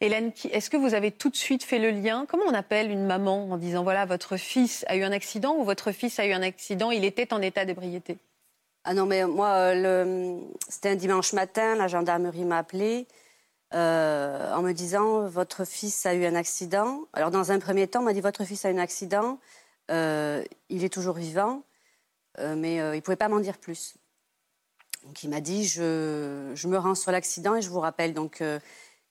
Hélène, est-ce que vous avez tout de suite fait le lien? Comment on appelle une maman en disant voilà, votre fils a eu un accident ou votre fils a eu un accident, il était en état d'ébriété? Ah non, mais moi, c'était un dimanche matin, la gendarmerie m'a appelé. Euh, en me disant votre fils a eu un accident. Alors dans un premier temps, on m'a dit votre fils a eu un accident, euh, il est toujours vivant, euh, mais il ne pouvait pas m'en dire plus. Donc il m'a dit je, je, me rends sur l'accident et je vous rappelle. Donc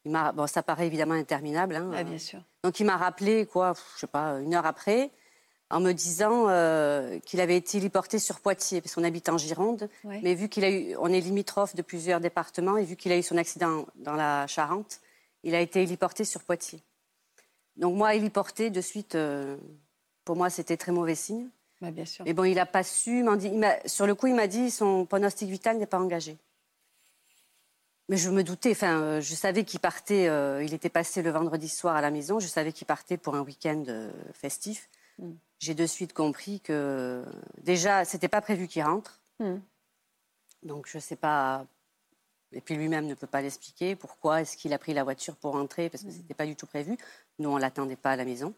il m'a bon ça paraît évidemment interminable. Hein, ah, bien sûr. Donc il m'a rappelé quoi, je sais pas une heure après en me disant euh, qu'il avait été héliporté sur Poitiers, parce qu'on habite en Gironde. Mais vu qu'il a eu, on est limitrophe de plusieurs départements, et vu qu'il a eu son accident dans la Charente, il a été héliporté sur Poitiers. Donc moi, héliporté de suite, euh, pour moi, c'était très mauvais signe. Bah, bien sûr. Mais bon, il n'a pas su. Dit, sur le coup, il m'a dit son pronostic vital n'est pas engagé. Mais je me doutais, enfin, euh, je savais qu'il partait, il était passé le vendredi soir à la maison, je savais qu'il partait pour un week-end festif. Mm j'ai de suite compris que déjà, c'était pas prévu qu'il rentre. Hmm. Donc, je sais pas Et puis lui-même ne peut pas l'expliquer. Pourquoi est-ce qu'il a pris la voiture pour rentrer? Parce que ce n'était pas du tout prévu. Nous, on ne l'attendait pas à la maison.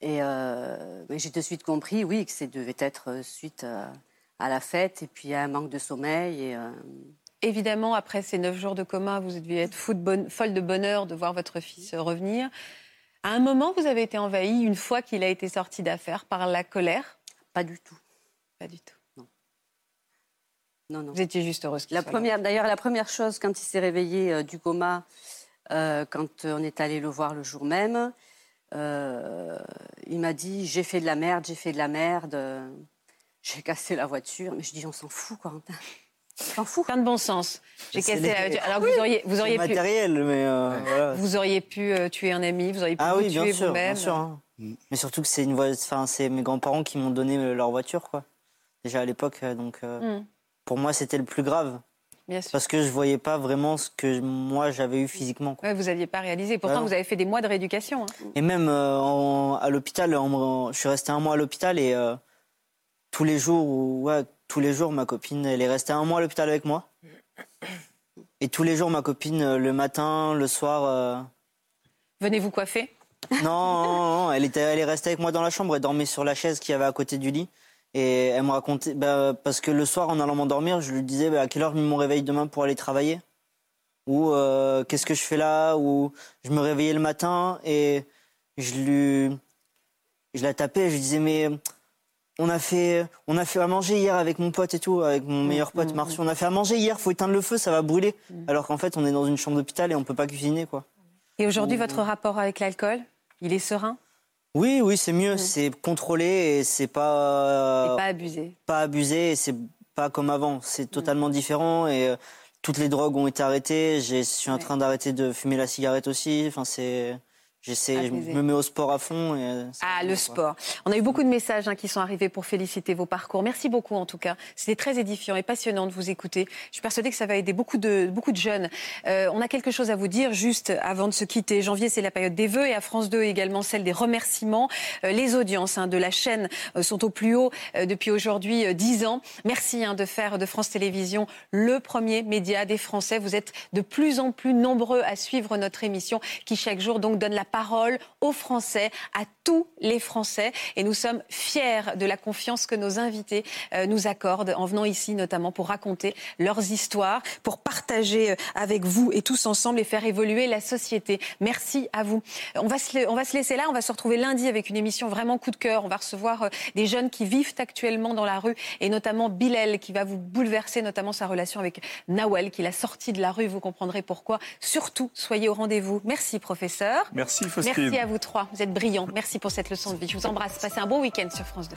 Et euh, mais j'ai de suite compris, oui, que ça devait être suite à, à la fête et puis à un manque de sommeil. Et, euh, Évidemment, après ces neuf jours de coma, vous deviez être fou de bonne- folle de bonheur de voir votre fils revenir. À un moment, vous avez été envahi, une fois qu'il a été sorti d'affaires, par la colère? Pas du tout. Pas du tout. Non, non. Vous étiez juste heureuse La première, d'ailleurs, la première chose quand il s'est réveillé euh, du coma, euh, quand on est allé le voir le jour même, euh, il m'a dit j'ai fait de la merde, j'ai fait de la merde, j'ai cassé la voiture. Mais je dis on s'en fout, Corentin. On s'en fout. Plein de bon sens. J'ai cassé les- la voiture. Alors vous auriez, vous auriez pu, matériel, mais euh, voilà. vous auriez pu euh, tuer un ami, vous auriez pu Ah oui, tuer sûr, bien vous-même. sûr. hein. Mais surtout que c'est une voie- enfin, c'est mes grands-parents qui m'ont donné euh, leur voiture, quoi. Déjà à l'époque, euh, donc euh, Mm. pour moi c'était le plus grave Bien sûr. parce que je voyais pas vraiment ce que moi j'avais eu physiquement. quoi. Ouais, vous n'aviez pas réalisé. Pourtant, Ah non. vous avez fait des mois de rééducation. hein. Et même euh, en- à l'hôpital, en- je suis resté un mois à l'hôpital et euh, tous les jours, ouais, tous les jours, ma copine, elle est restée un mois à l'hôpital avec moi. Et tous les jours, ma copine, euh, le matin, le soir, euh, Venez vous coiffer? non, non, non, elle était, elle est restée avec moi dans la chambre. Elle dormait sur la chaise qu'il y avait à côté du lit. Et elle me racontait, bah, parce que le soir, en allant m'endormir, je lui disais bah, à quelle heure je me réveille demain pour aller travailler? Ou euh, qu'est-ce que je fais là? Ou je me réveillais le matin et je lui, je la tapais. Et je lui disais mais on a fait, on a fait à manger hier avec mon pote et tout, avec mon meilleur pote Martial. On a fait à manger hier. Faut éteindre le feu, ça va brûler. Alors qu'en fait, on est dans une chambre d'hôpital et on peut pas cuisiner quoi. Et aujourd'hui, Mmh. votre rapport avec l'alcool, il est serein? Oui, oui, c'est mieux. C'est contrôlé et c'est pas, et pas abusé. pas abusé et c'est pas comme avant. C'est totalement différent et euh, toutes les drogues ont été arrêtées. J'ai- Je suis en train d'arrêter de fumer la cigarette aussi. Enfin, c'est, j'essaie, je me mets au sport à fond. Et euh, Ah, le sport. On a eu beaucoup de messages hein, qui sont arrivés pour féliciter vos parcours. Merci beaucoup en tout cas. C'était très édifiant et passionnant de vous écouter. Je suis persuadée que ça va aider beaucoup de, beaucoup de jeunes. Euh, on a quelque chose à vous dire juste avant de se quitter. Janvier, c'est la période des vœux et à France 2 également celle des remerciements. Euh, les audiences hein, de la chaîne euh, sont au plus haut depuis aujourd'hui euh, 10 ans. Merci hein, de faire de France Télévisions le premier média des Français. Vous êtes de plus en plus nombreux à suivre notre émission qui chaque jour donc donne la parole aux Français, à tous les Français. Et nous sommes fiers de la confiance que nos invités euh, nous accordent en venant ici notamment pour raconter leurs histoires, pour partager euh, avec vous et tous ensemble et faire évoluer la société. Merci à vous. On va se, on va se laisser là. On va se retrouver lundi avec une émission vraiment coup de cœur. On va recevoir euh, des jeunes qui vivent actuellement dans la rue et notamment Bilal qui va vous bouleverser, notamment sa relation avec Nawel qui l'a sorti de la rue. Vous comprendrez pourquoi. Surtout, soyez au rendez-vous. Merci, professeur. Merci à vous trois. Vous êtes brillants. Merci pour cette leçon de vie. Je vous embrasse. Passez un bon week-end sur France 2.